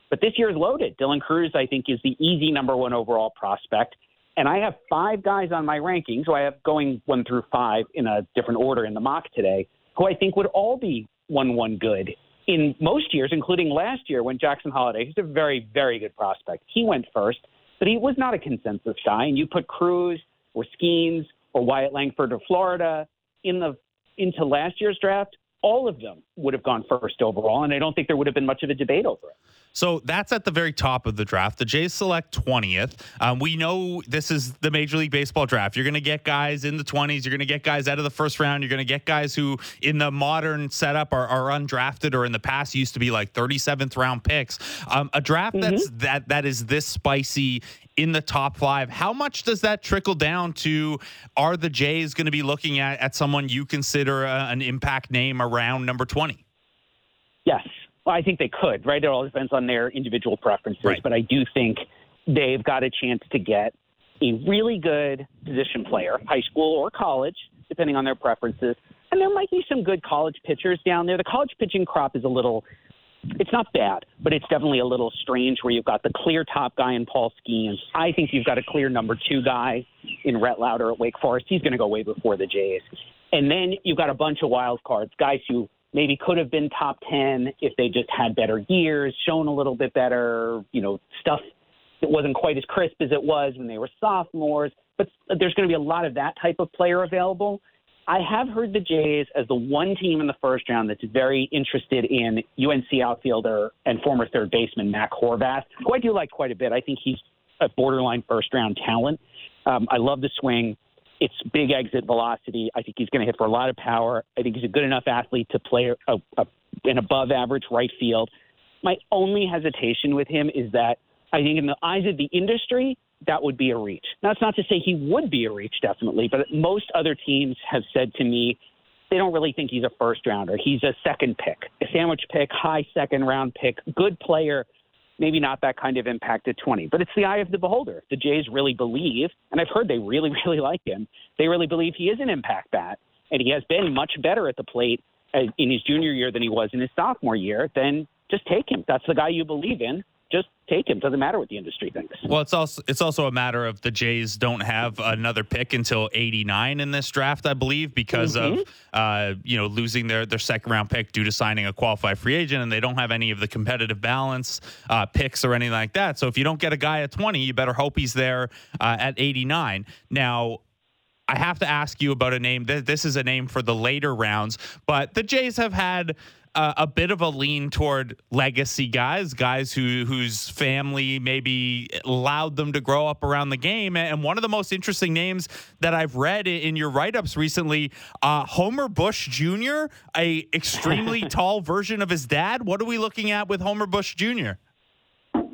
But this year is loaded. Dylan Crews, I think, is the easy number one overall prospect. And I have five guys on my rankings, so I have going one through five in a different order in the mock today, who I think would all be one one good in most years, including last year when Jackson Holliday, who's a very, very good prospect, he went first, but he was not a consensus guy. And you put Crews or Skenes or Wyatt Langford of Florida in the into last year's draft, all of them would have gone first overall, and I don't think there would have been much of a debate over it. So that's at the very top of the draft. The Jays select 20th. Um, we know this is the Major League Baseball draft. You're going to get guys in the 20s. You're going to get guys out of the first round. You're going to get guys who, in the modern setup, are, are undrafted or in the past used to be like 37th round picks. Um, a draft mm-hmm. that's that that is this spicy in the top five. How much does that trickle down to? Are the Jays going to be looking at at someone you consider a, an impact name around number 20? Yes. Well, I think they could, right? It all depends on their individual preferences. Right. But I do think they've got a chance to get a really good position player, high school or college, depending on their preferences. And there might be some good college pitchers down there. The college pitching crop is a little, it's not bad, but it's definitely a little strange where you've got the clear top guy in Paul Skenes. I think you've got a clear number two guy in Rhett Lowder at Wake Forest. He's going to go way before the Jays. And then you've got a bunch of wild cards, guys who maybe could have been top 10 if they just had better years, shown a little bit better, you know, stuff that wasn't quite as crisp as it was when they were sophomores. But there's going to be a lot of that type of player available. I have heard the Jays as the one team in the first round that's very interested in UNC outfielder and former third baseman Mac Horvath, who I do like quite a bit. I think he's a borderline first round talent. Um, I love the swing. It's big exit velocity. I think he's going to hit for a lot of power. I think he's a good enough athlete to play a, a, an above average right field. My only hesitation with him is that I think in the eyes of the industry, that would be a reach. Now, that's not to say he would be a reach, definitely, but most other teams have said to me they don't really think he's a first rounder. He's a second pick, a sandwich pick, high second round pick, good player, maybe not that kind of impact at 20. But it's the eye of the beholder. The Jays really believe, and I've heard they really, really like him, they really believe he is an impact bat, and he has been much better at the plate uh, in his junior year than he was in his sophomore year, then just take him. That's the guy you believe in just take him. Doesn't matter what the industry thinks. Well, it's also it's also a matter of the Jays don't have another pick until 89 in this draft, I believe, because mm-hmm. of uh, you know losing their their second round pick due to signing a qualified free agent, and they don't have any of the competitive balance uh, picks or anything like that. So if you don't get a guy at 20, you better hope he's there uh, at 89. Now. I have to ask you about a name. This is a name for the later rounds, but the Jays have had uh, a bit of a lean toward legacy guys, guys who whose family maybe allowed them to grow up around the game. And one of the most interesting names that I've read in your write ups recently, uh, Homer Bush Jr., a extremely tall version of his dad. What are we looking at with Homer Bush Jr.?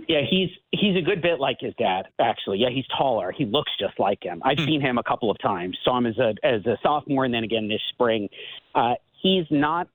Yeah, he's he's a good bit like his dad, actually. Yeah, he's taller. He looks just like him. I've hmm. seen him a couple of times. Saw him as a as a sophomore, and then again this spring. Uh, he's not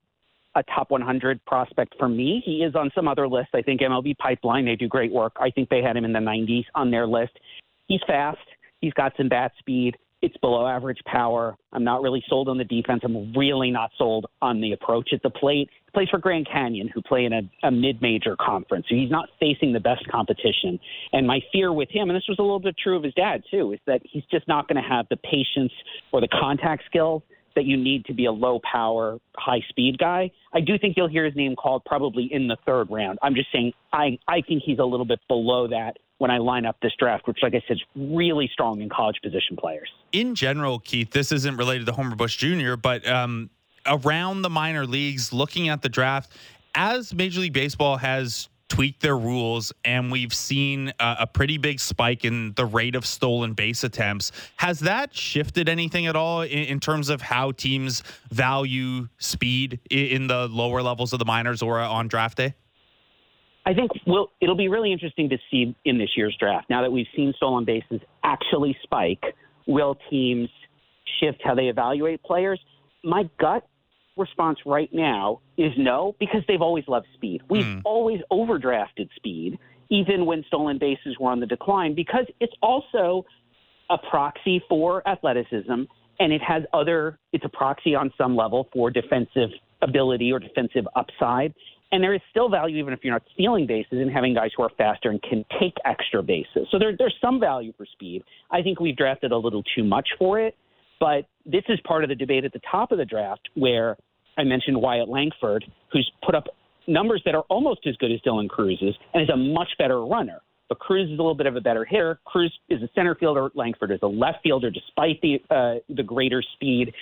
a top 100 prospect for me. He is on some other lists. I think MLB Pipeline, they do great work. I think they had him in the 90s on their list. He's fast. He's got some bat speed. It's below average power. I'm not really sold on the defense. I'm really not sold on the approach at the plate. He plays for Grand Canyon, who play in a, a mid major conference. So he's not facing the best competition. And my fear with him, and this was a little bit true of his dad too, is that he's just not going to have the patience or the contact skills that you need to be a low power, high speed guy. I do think you'll hear his name called probably in the third round. I'm just saying I, I think he's a little bit below that when I line up this draft, which, like I said, is really strong in college position players. In general, Keith, this isn't related to Homer Bush Jr., but um, around the minor leagues, looking at the draft, as Major League Baseball has tweaked their rules and we've seen a, a, pretty big spike in the rate of stolen base attempts. Has that shifted anything at all in, in terms of how teams value speed in, in, the lower levels of the minors or uh, on draft day? I think we'll, it'll be really interesting to see in this year's draft. Now that we've seen stolen bases actually spike, will teams shift how they evaluate players? My gut response right now is no, because they've always loved speed. We've mm. always overdrafted speed, even when stolen bases were on the decline, because it's also a proxy for athleticism and it has other it's a proxy on some level for defensive ability or defensive upside. And there is still value, even if you're not stealing bases, in having guys who are faster and can take extra bases. So there, there's some value for speed. I think we've drafted a little too much for it. But this is part of the debate at the top of the draft where I mentioned Wyatt Langford, who's put up numbers that are almost as good as Dylan Crews's and is a much better runner. But Crews is a little bit of a better hitter. Crews is a center fielder. Langford is a left fielder, despite the uh, the greater speed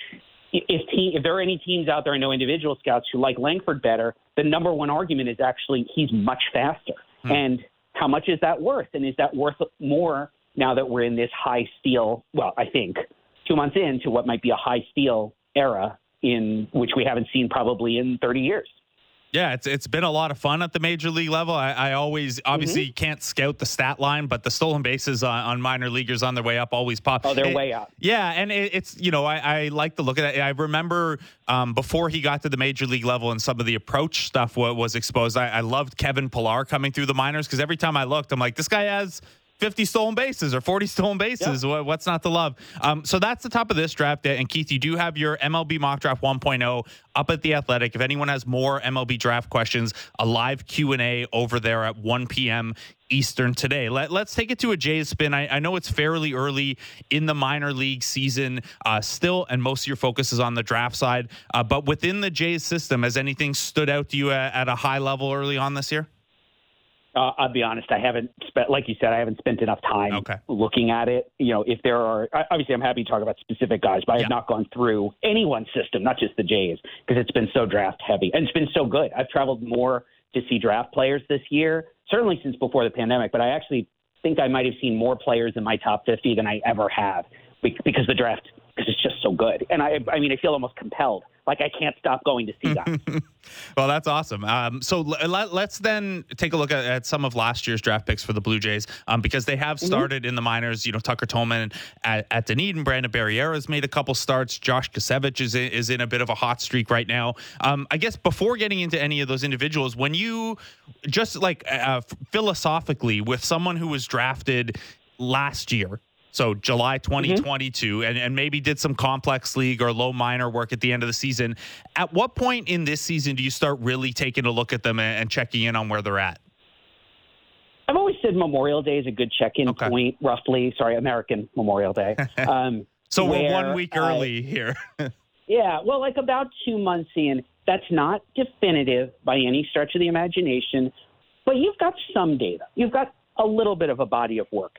if team, if there are any teams out there, I know individual scouts who like Langford better. The number one argument is actually he's much faster. Hmm. And how much is that worth? And is that worth more now that we're in this high steal? Well, I think two months into what might be a high steal era in which we haven't seen probably in 30 years. Yeah, it's it's been a lot of fun at the major league level. I, I always obviously mm-hmm. can't scout the stat line, but the stolen bases on, on, minor leaguers on their way up always pop. Oh, they're it, way up. Yeah, and it, it's you know I, I, like to look at it. I remember um, before he got to the major league level and some of the approach stuff was, was exposed. I, I loved Kevin Pillar coming through the minors because every time I looked, I'm like, this guy has 50 stolen bases or 40 stolen bases. Yep. What's not to love? Um, so that's the top of this draft. And Keith, you do have your MLB mock draft 1.0 up at the Athletic. If anyone has more MLB draft questions, a live Q and A over there at 1 p.m. Eastern today. Let, us take it to a Jays spin. I, I, know it's fairly early in the minor league season uh, still, and most of your focus is on the draft side. Uh, but within the Jays system, has anything stood out to you at, at a high level early on this year? Uh, I'll be honest. I haven't spent, like you said, I haven't spent enough time okay. looking at it. You know, if there are, obviously, I'm happy to talk about specific guys, but I have not gone through anyone's system, not just the Jays, because it's been so draft heavy and it's been so good. I've traveled more to see draft players this year, certainly since before the pandemic. But I actually think I might have seen more players in my top 50 than I ever have because the draft because it's just so good. And I, I mean, I feel almost compelled like I can't stop going to see that. well, that's awesome. Um, so let, us then take a look at, at, some of last year's draft picks for the Blue Jays um, because they have mm-hmm. started mm-hmm. in the minors. You know, Tucker Toman at, at Dunedin, Brandon Barriera's made a couple starts. Josh Kasevich is in, is in a bit of a hot streak right now. Um, I guess before getting into any of those individuals, when you just like uh, philosophically with someone who was drafted last year so July 2022, mm-hmm. and, and maybe did some complex league or low minor work at the end of the season. At what point in this season do you start really taking a look at them and, and checking in on where they're at? I've always said Memorial Day is a good check-in okay. point, roughly. Sorry, American Memorial Day. Um, so we're one week early here. yeah, well, like about two months in. That's not definitive by any stretch of the imagination, but you've got some data. You've got a little bit of a body of work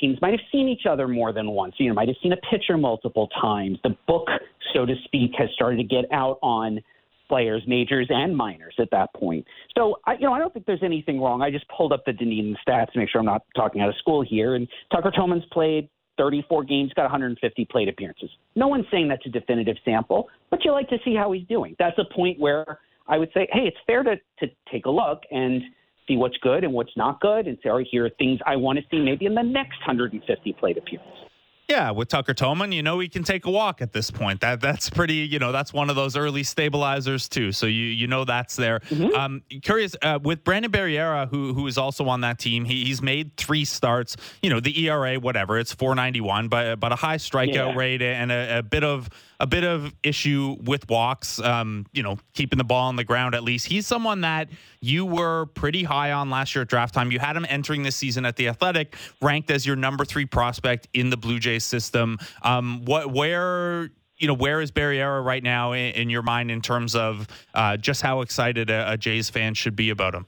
teams might have seen each other more than once. You know, might have seen a pitcher multiple times. The book, so to speak, has started to get out on players, majors and minors at that point. So, I, you know, I don't think there's anything wrong. I just pulled up the Dunedin stats to make sure I'm not talking out of school here. And Tucker Toman's played 34 games, got 150 plate appearances. No one's saying that's a definitive sample, but you like to see how he's doing. That's a point where I would say, hey, it's fair to to take a look and – see what's good and what's not good, and say, all right, here are things I want to see maybe in the next 150 plate appearances. Yeah, with Tucker Toman, you know he can take a walk at this point. That that's pretty, you know, that's one of those early stabilizers too. So you you know that's there. Mm-hmm. Um, curious uh, with Brandon Barriera, who who is also on that team. He, he's made three starts. You know the ERA, whatever, it's 491, but but a high strikeout yeah. rate and a, a bit of a bit of issue with walks, um, you know, keeping the ball on the ground at least. He's someone that you were pretty high on last year at draft time. You had him entering this season at the Athletic, ranked as your number three prospect in the Blue Jays system. Um, what, where, you know, where is Barriera right now in, in your mind in terms of uh, just how excited a, a Jays fan should be about him?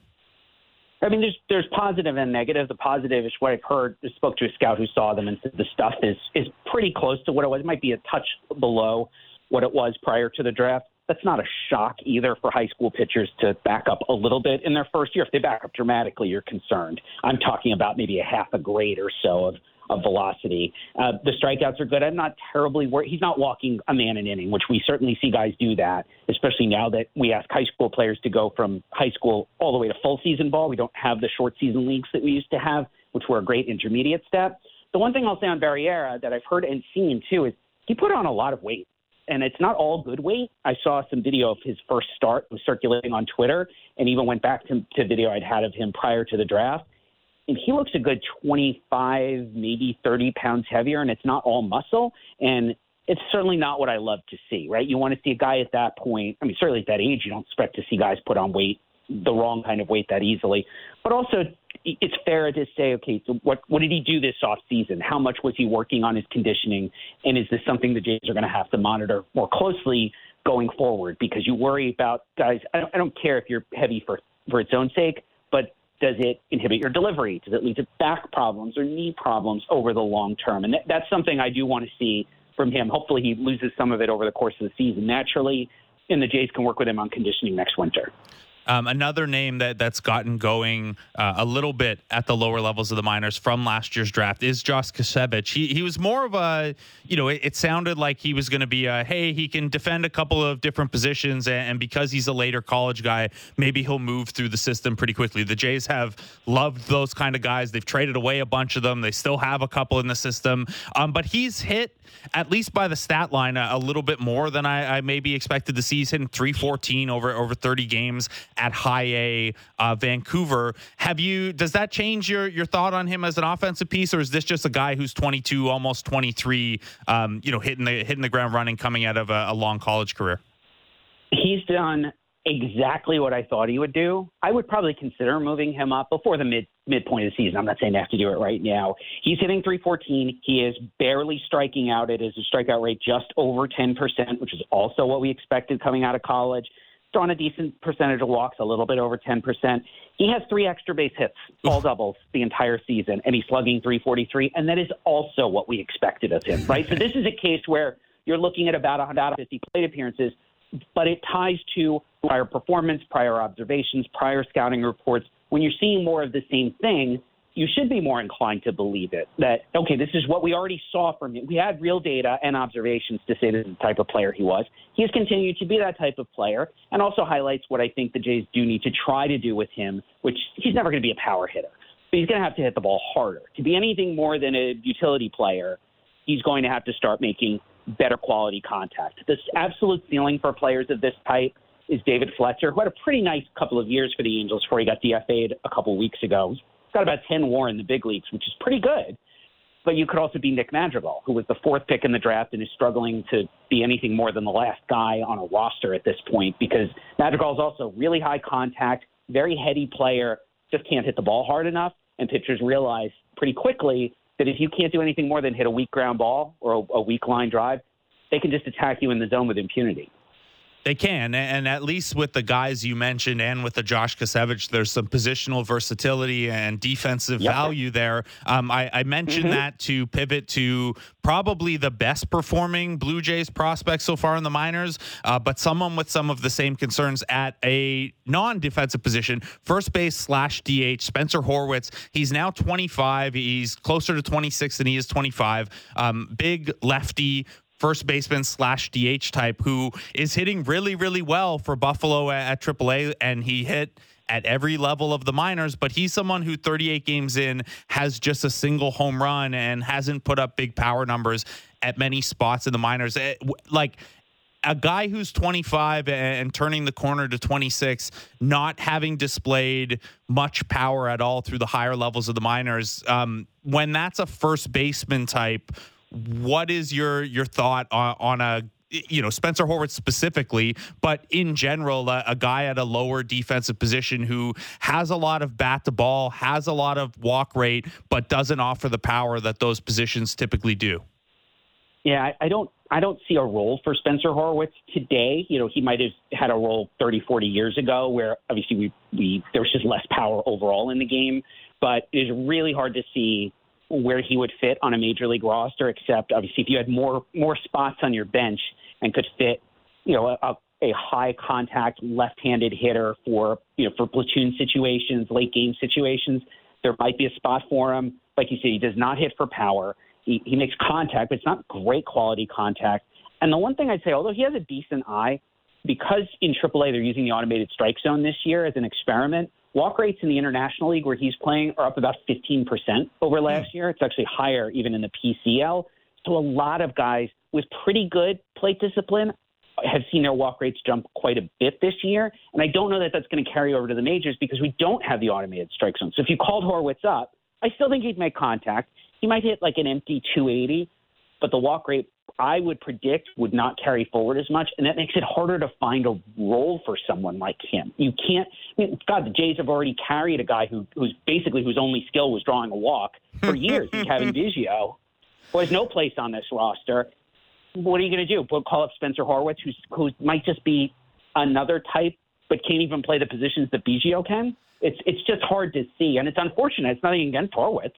I mean, there's there's positive and negative. The positive is what I've heard. I spoke to a scout who saw them and said the stuff is is pretty close to what it was. It might be a touch below what it was prior to the draft. That's not a shock either for high school pitchers to back up a little bit in their first year. If they back up dramatically, you're concerned. I'm talking about maybe a half a grade or so of of velocity. Uh, the strikeouts are good. I'm not terribly worried. He's not walking a man an inning, which we certainly see guys do that, especially now that we ask high school players to go from high school all the way to full season ball. We don't have the short season leagues that we used to have, which were a great intermediate step. The one thing I'll say on Barriera that I've heard and seen too is he put on a lot of weight. And it's not all good weight. I saw some video of his first start was circulating on Twitter, and even went back to, to video I'd had of him prior to the draft and he looks a good 25, maybe 30 pounds heavier, and it's not all muscle. And it's certainly not what I love to see, right? You want to see a guy at that point. I mean, certainly at that age, you don't expect to see guys put on weight, the wrong kind of weight that easily. But also, it's fair to say, okay, so what what did he do this off season? How much was he working on his conditioning? And is this something the Jays are going to have to monitor more closely going forward? Because you worry about guys. I don't, I don't care if you're heavy for for its own sake, does it inhibit your delivery? Does it lead to back problems or knee problems over the long term? And that, that's something I do want to see from him. Hopefully, he loses some of it over the course of the season naturally, and the Jays can work with him on conditioning next winter. Um, another name that that's gotten going uh, a little bit at the lower levels of the minors from last year's draft is Josh Kasevich. He he was more of a you know it, it sounded like he was going to be a hey he can defend a couple of different positions and, and, because he's a later college guy maybe he'll move through the system pretty quickly. The Jays have loved those kind of guys. They've traded away a bunch of them. They still have a couple in the system, um, but he's hit at least by the stat line a, a little bit more than I, I maybe expected to see. He's hitting 314 over over 30 games at high A uh, Vancouver. Have you? Does that change your your thought on him as an offensive piece, or is this just a guy who's 22, almost 23? Um, you know, hitting the hitting the ground running, coming out of a, a long college career. He's done exactly what I thought he would do. I would probably consider moving him up before the mid midpoint of the season. I'm not saying they have to do it right now. He's hitting 314. He is barely striking out. It is a strikeout rate just over 10%, which is also what we expected coming out of college on a decent percentage of walks, a little bit over 10%. He has three extra base hits, all doubles the entire season, and he's slugging 343, and that is also what we expected of him, right? so this is a case where you're looking at about 150 plate appearances, but it ties to prior performance, prior observations, prior scouting reports. When you're seeing more of the same thing, you should be more inclined to believe it that, okay, this is what we already saw from him. We had real data and observations to say this is the type of player he was. He has continued to be that type of player and also highlights what I think the Jays do need to try to do with him, which he's never going to be a power hitter, but he's going to have to hit the ball harder. To be anything more than a utility player, he's going to have to start making better quality contact. The absolute ceiling for players of this type is David Fletcher, who had a pretty nice couple of years for the Angels before he got DFA'd a couple weeks ago got about 10 war in the big leagues, which is pretty good. But you could also be Nick Madrigal, who was the fourth pick in the draft and is struggling to be anything more than the last guy on a roster at this point because Madrigal is also really high contact, very heady player, just can't hit the ball hard enough. And pitchers realize pretty quickly that if you can't do anything more than hit a weak ground ball or a, a weak line drive, they can just attack you in the zone with impunity. They can, and at least with the guys you mentioned, and with the Josh Kasevich, there's some positional versatility and defensive yep. value there. Um, I, I, mentioned mm-hmm. that to pivot to probably the best performing Blue Jays prospect so far in the minors, uh, but someone with some of the same concerns at a non-defensive position, first base slash DH. Spencer Horwitz. He's now 25. He's closer to 26 than he is 25. Um, big lefty first baseman slash DH type who is hitting really, really well for Buffalo at, at AAA, and he hit at every level of the minors, but he's someone who 38 games in has just a single home run and hasn't put up big power numbers at many spots in the minors. Eh, like a guy who's 25 and turning the corner to 26, not having displayed much power at all through the higher levels of the minors, um, when that's a first baseman type what is your your thought on, on a you know Spencer Horwitz specifically, but in general, a, a, guy at a lower defensive position who has a lot of bat to ball, has a lot of walk rate, but doesn't offer the power that those positions typically do. Yeah, I, I don't. I don't see a role for Spencer Horwitz today. You know, he might have had a role 30, 40 years ago where obviously we, we there was just less power overall in the game. But it is really hard to see where he would fit on a major league roster, except obviously if you had more more spots on your bench and could fit, you know, a, a high contact left-handed hitter for you know for platoon situations, late game situations, there might be a spot for him. Like you said, he does not hit for power. He, he makes contact, but it's not great quality contact. And the one thing I'd say, although he has a decent eye, because in AAA they're using the automated strike zone this year as an experiment, Walk rates in the International League where he's playing are up about 15% over hmm. last year. It's actually higher even in the PCL. So a lot of guys with pretty good plate discipline have seen their walk rates jump quite a bit this year. And I don't know that that's going to carry over to the majors because we don't have the automated strike zone. So if you called Horwitz up, I still think he'd make contact. He might hit like an empty 280, but the walk rate I would predict would not carry forward as much, and that makes it harder to find a role for someone like him. You can't. I mean, God, the Jays have already carried a guy who who's basically whose only skill was drawing a walk for years. Cavan Biggio, who has no place on this roster. What are you going to do? We'll Call up Spencer Horwitz, who's, who might just be another type, but can't even play the positions that Biggio can. It's it's just hard to see, and it's unfortunate. It's nothing against Horwitz.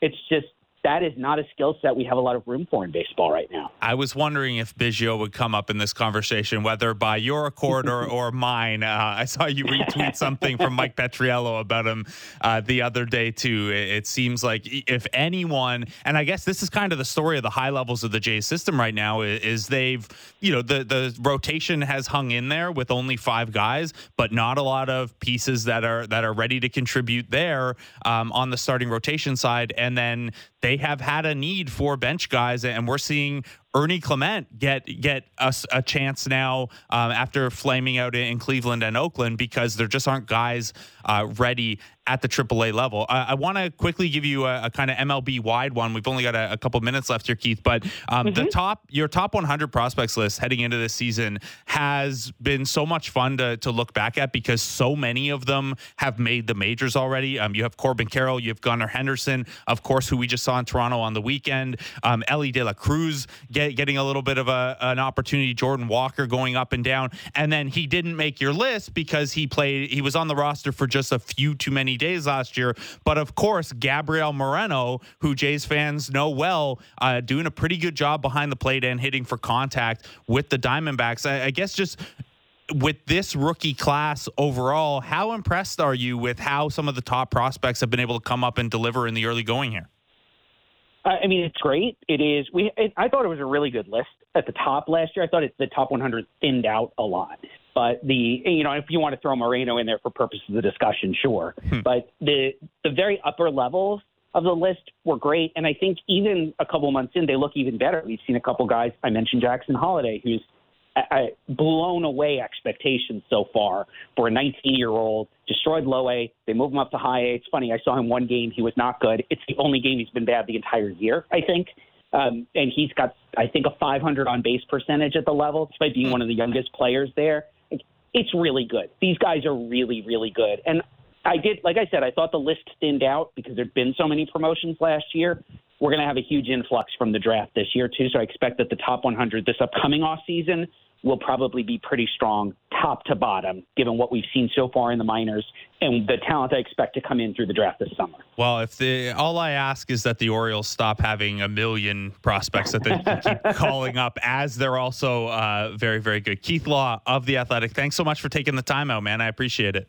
It's just that is not a skill set we have a lot of room for in baseball right now. I was wondering if Biggio would come up in this conversation, whether by your accord or, or mine. Uh, I saw you retweet something from Mike Petriello about him uh, the other day, too. It, it, seems like if anyone, and I guess this is kind of the story of the high levels of the Jays system right now, is, is they've, you know, the, the rotation has hung in there with only five guys, but not a lot of pieces that are that are ready to contribute there um, on the starting rotation side. And then they have had a need for bench guys, and we're seeing Ernie Clement get get us a, a chance now um, after flaming out in Cleveland and Oakland because there just aren't guys uh, ready at the AAA level. I, I want to quickly give you a, a kind of MLB wide one. We've only got a, a, couple minutes left here, Keith. But um, mm-hmm. the top, your top 100 prospects list heading into this season has been so much fun to, to look back at because so many of them have made the majors already. Um, you have Corbin Carroll, you have Gunnar Henderson, of course, who we just saw in Toronto on the weekend. Um, Elly De La Cruz get, getting a little bit of a, an opportunity. Jordan Walker going up and down, and then he didn't make your list because he played. He was on the roster for just a few too many days last year. But of course, Gabriel Moreno, who Jays fans know well, uh, doing a pretty good job behind the plate and hitting for contact with the Diamondbacks. I, I guess just with this rookie class overall, how impressed are you with how some of the top prospects have been able to come up and deliver in the early going here? I mean, it's great. It is. We. It, I thought it was a really good list at the top last year. I thought it, the top 100 thinned out a lot. But the you know if you want to throw Moreno in there for purposes of the discussion, sure. Hmm. But the the very upper levels of the list were great, and I think even a couple months in, they look even better. We've seen a couple guys. I mentioned Jackson Holliday, who's I, blown away expectations so far for a 19 year old. Destroyed low A. They move him up to high A. It's funny. I saw him one game. He was not good. It's the only game he's been bad the entire year. I think. Um, and he's got, I think, a 500 on base percentage at the level, despite being one of the youngest players there it's really good. These guys are really, really good. And I did, like I said, I thought the list thinned out because there'd been so many promotions last year. We're going to have a huge influx from the draft this year, too. So I expect that the top 100 this upcoming off season will probably be pretty strong top to bottom, given what we've seen so far in the minors and the talent I expect to come in through the draft this summer. Well, if the all I ask is that the Orioles stop having a million prospects that they keep calling up, as they're also uh, very, very good. Keith Law of the Athletic, thanks so much for taking the time out, man. I appreciate it.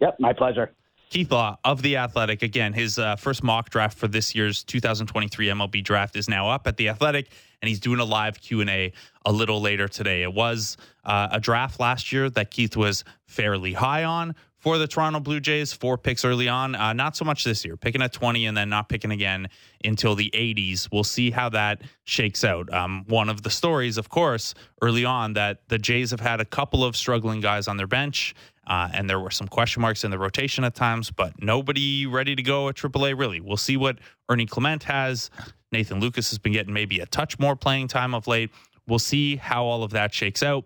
Yep, my pleasure. Keith Law of The Athletic. Again, his uh, first mock draft for this year's 2023 MLB draft is now up at The Athletic, and he's doing a live Q&A a little later today. It was uh, a draft last year that Keith was fairly high on for the Toronto Blue Jays, four picks early on. Uh, not so much this year, picking at 20 and then not picking again until the 80s. We'll see how that shakes out. Um, one of the stories, of course, early on that the Jays have had a couple of struggling guys on their bench uh, and there were some question marks in the rotation at times, but nobody ready to go at AAA, really. We'll see what Ernie Clement has. Nathan Lukes has been getting maybe a touch more playing time of late. We'll see how all of that shakes out.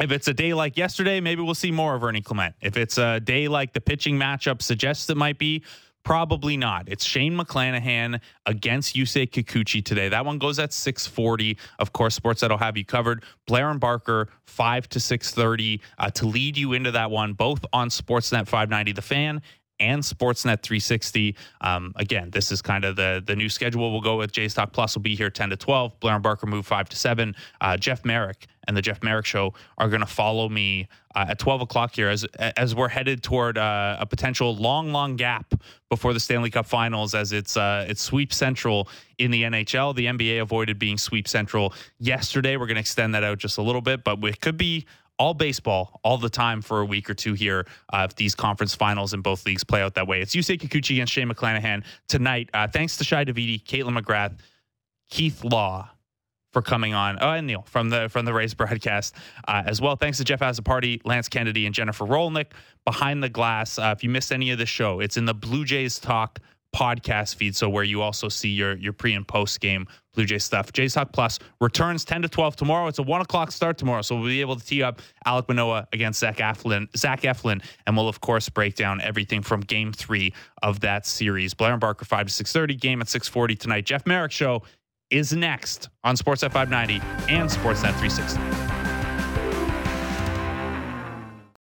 If it's a day like yesterday, maybe we'll see more of Ernie Clement. If it's a day like the pitching matchup suggests it might be, Probably not. It's Shane McClanahan against Yusei Kikuchi today. That one goes at 640. Of course, Sportsnet will have you covered. Blair and Barker, 5 to 630 uh, to lead you into that one, both on Sportsnet 590 The Fan and Sportsnet 360. Um, again, this is kind of the the new schedule. We'll go with Jays Talk Plus will be here 10 to 12. Blair and Barker move 5 to 7. Uh, Jeff Marek and the Jeff Marek Show are going to follow me uh, at 12 o'clock here as as we're headed toward uh, a potential long, long gap before the Stanley Cup Finals as it's uh, it's sweep central in the NHL. The NBA avoided being sweep central yesterday. We're going to extend that out just a little bit, but it could be all baseball all the time for a week or two here uh, if these conference finals in both leagues play out that way. It's Yusei Kikuchi against Shane McClanahan tonight. Uh, thanks to Shi Davidi, Kaitlyn McGrath, Keith Law for coming on. Oh, and Neil from the from the Rays broadcast uh, as well. Thanks to Jeff Has a Party, Lance Kennedy, and Jennifer Rolnick behind the glass. Uh, if you missed any of the show, it's in the Blue Jays Talk podcast feed. So where you also see your your pre and post game Blue Jay stuff. Jays Talk Plus returns 10 to 12 tomorrow. It's a one o'clock start tomorrow. So we'll be able to tee up Alek Manoah against Zach Eflin, Zach Eflin, and we'll of course break down everything from game three of that series. Blair and Barker 5 to 630, game at 640 tonight. Jeff Marek show is next on Sportsnet 590 and Sportsnet 360.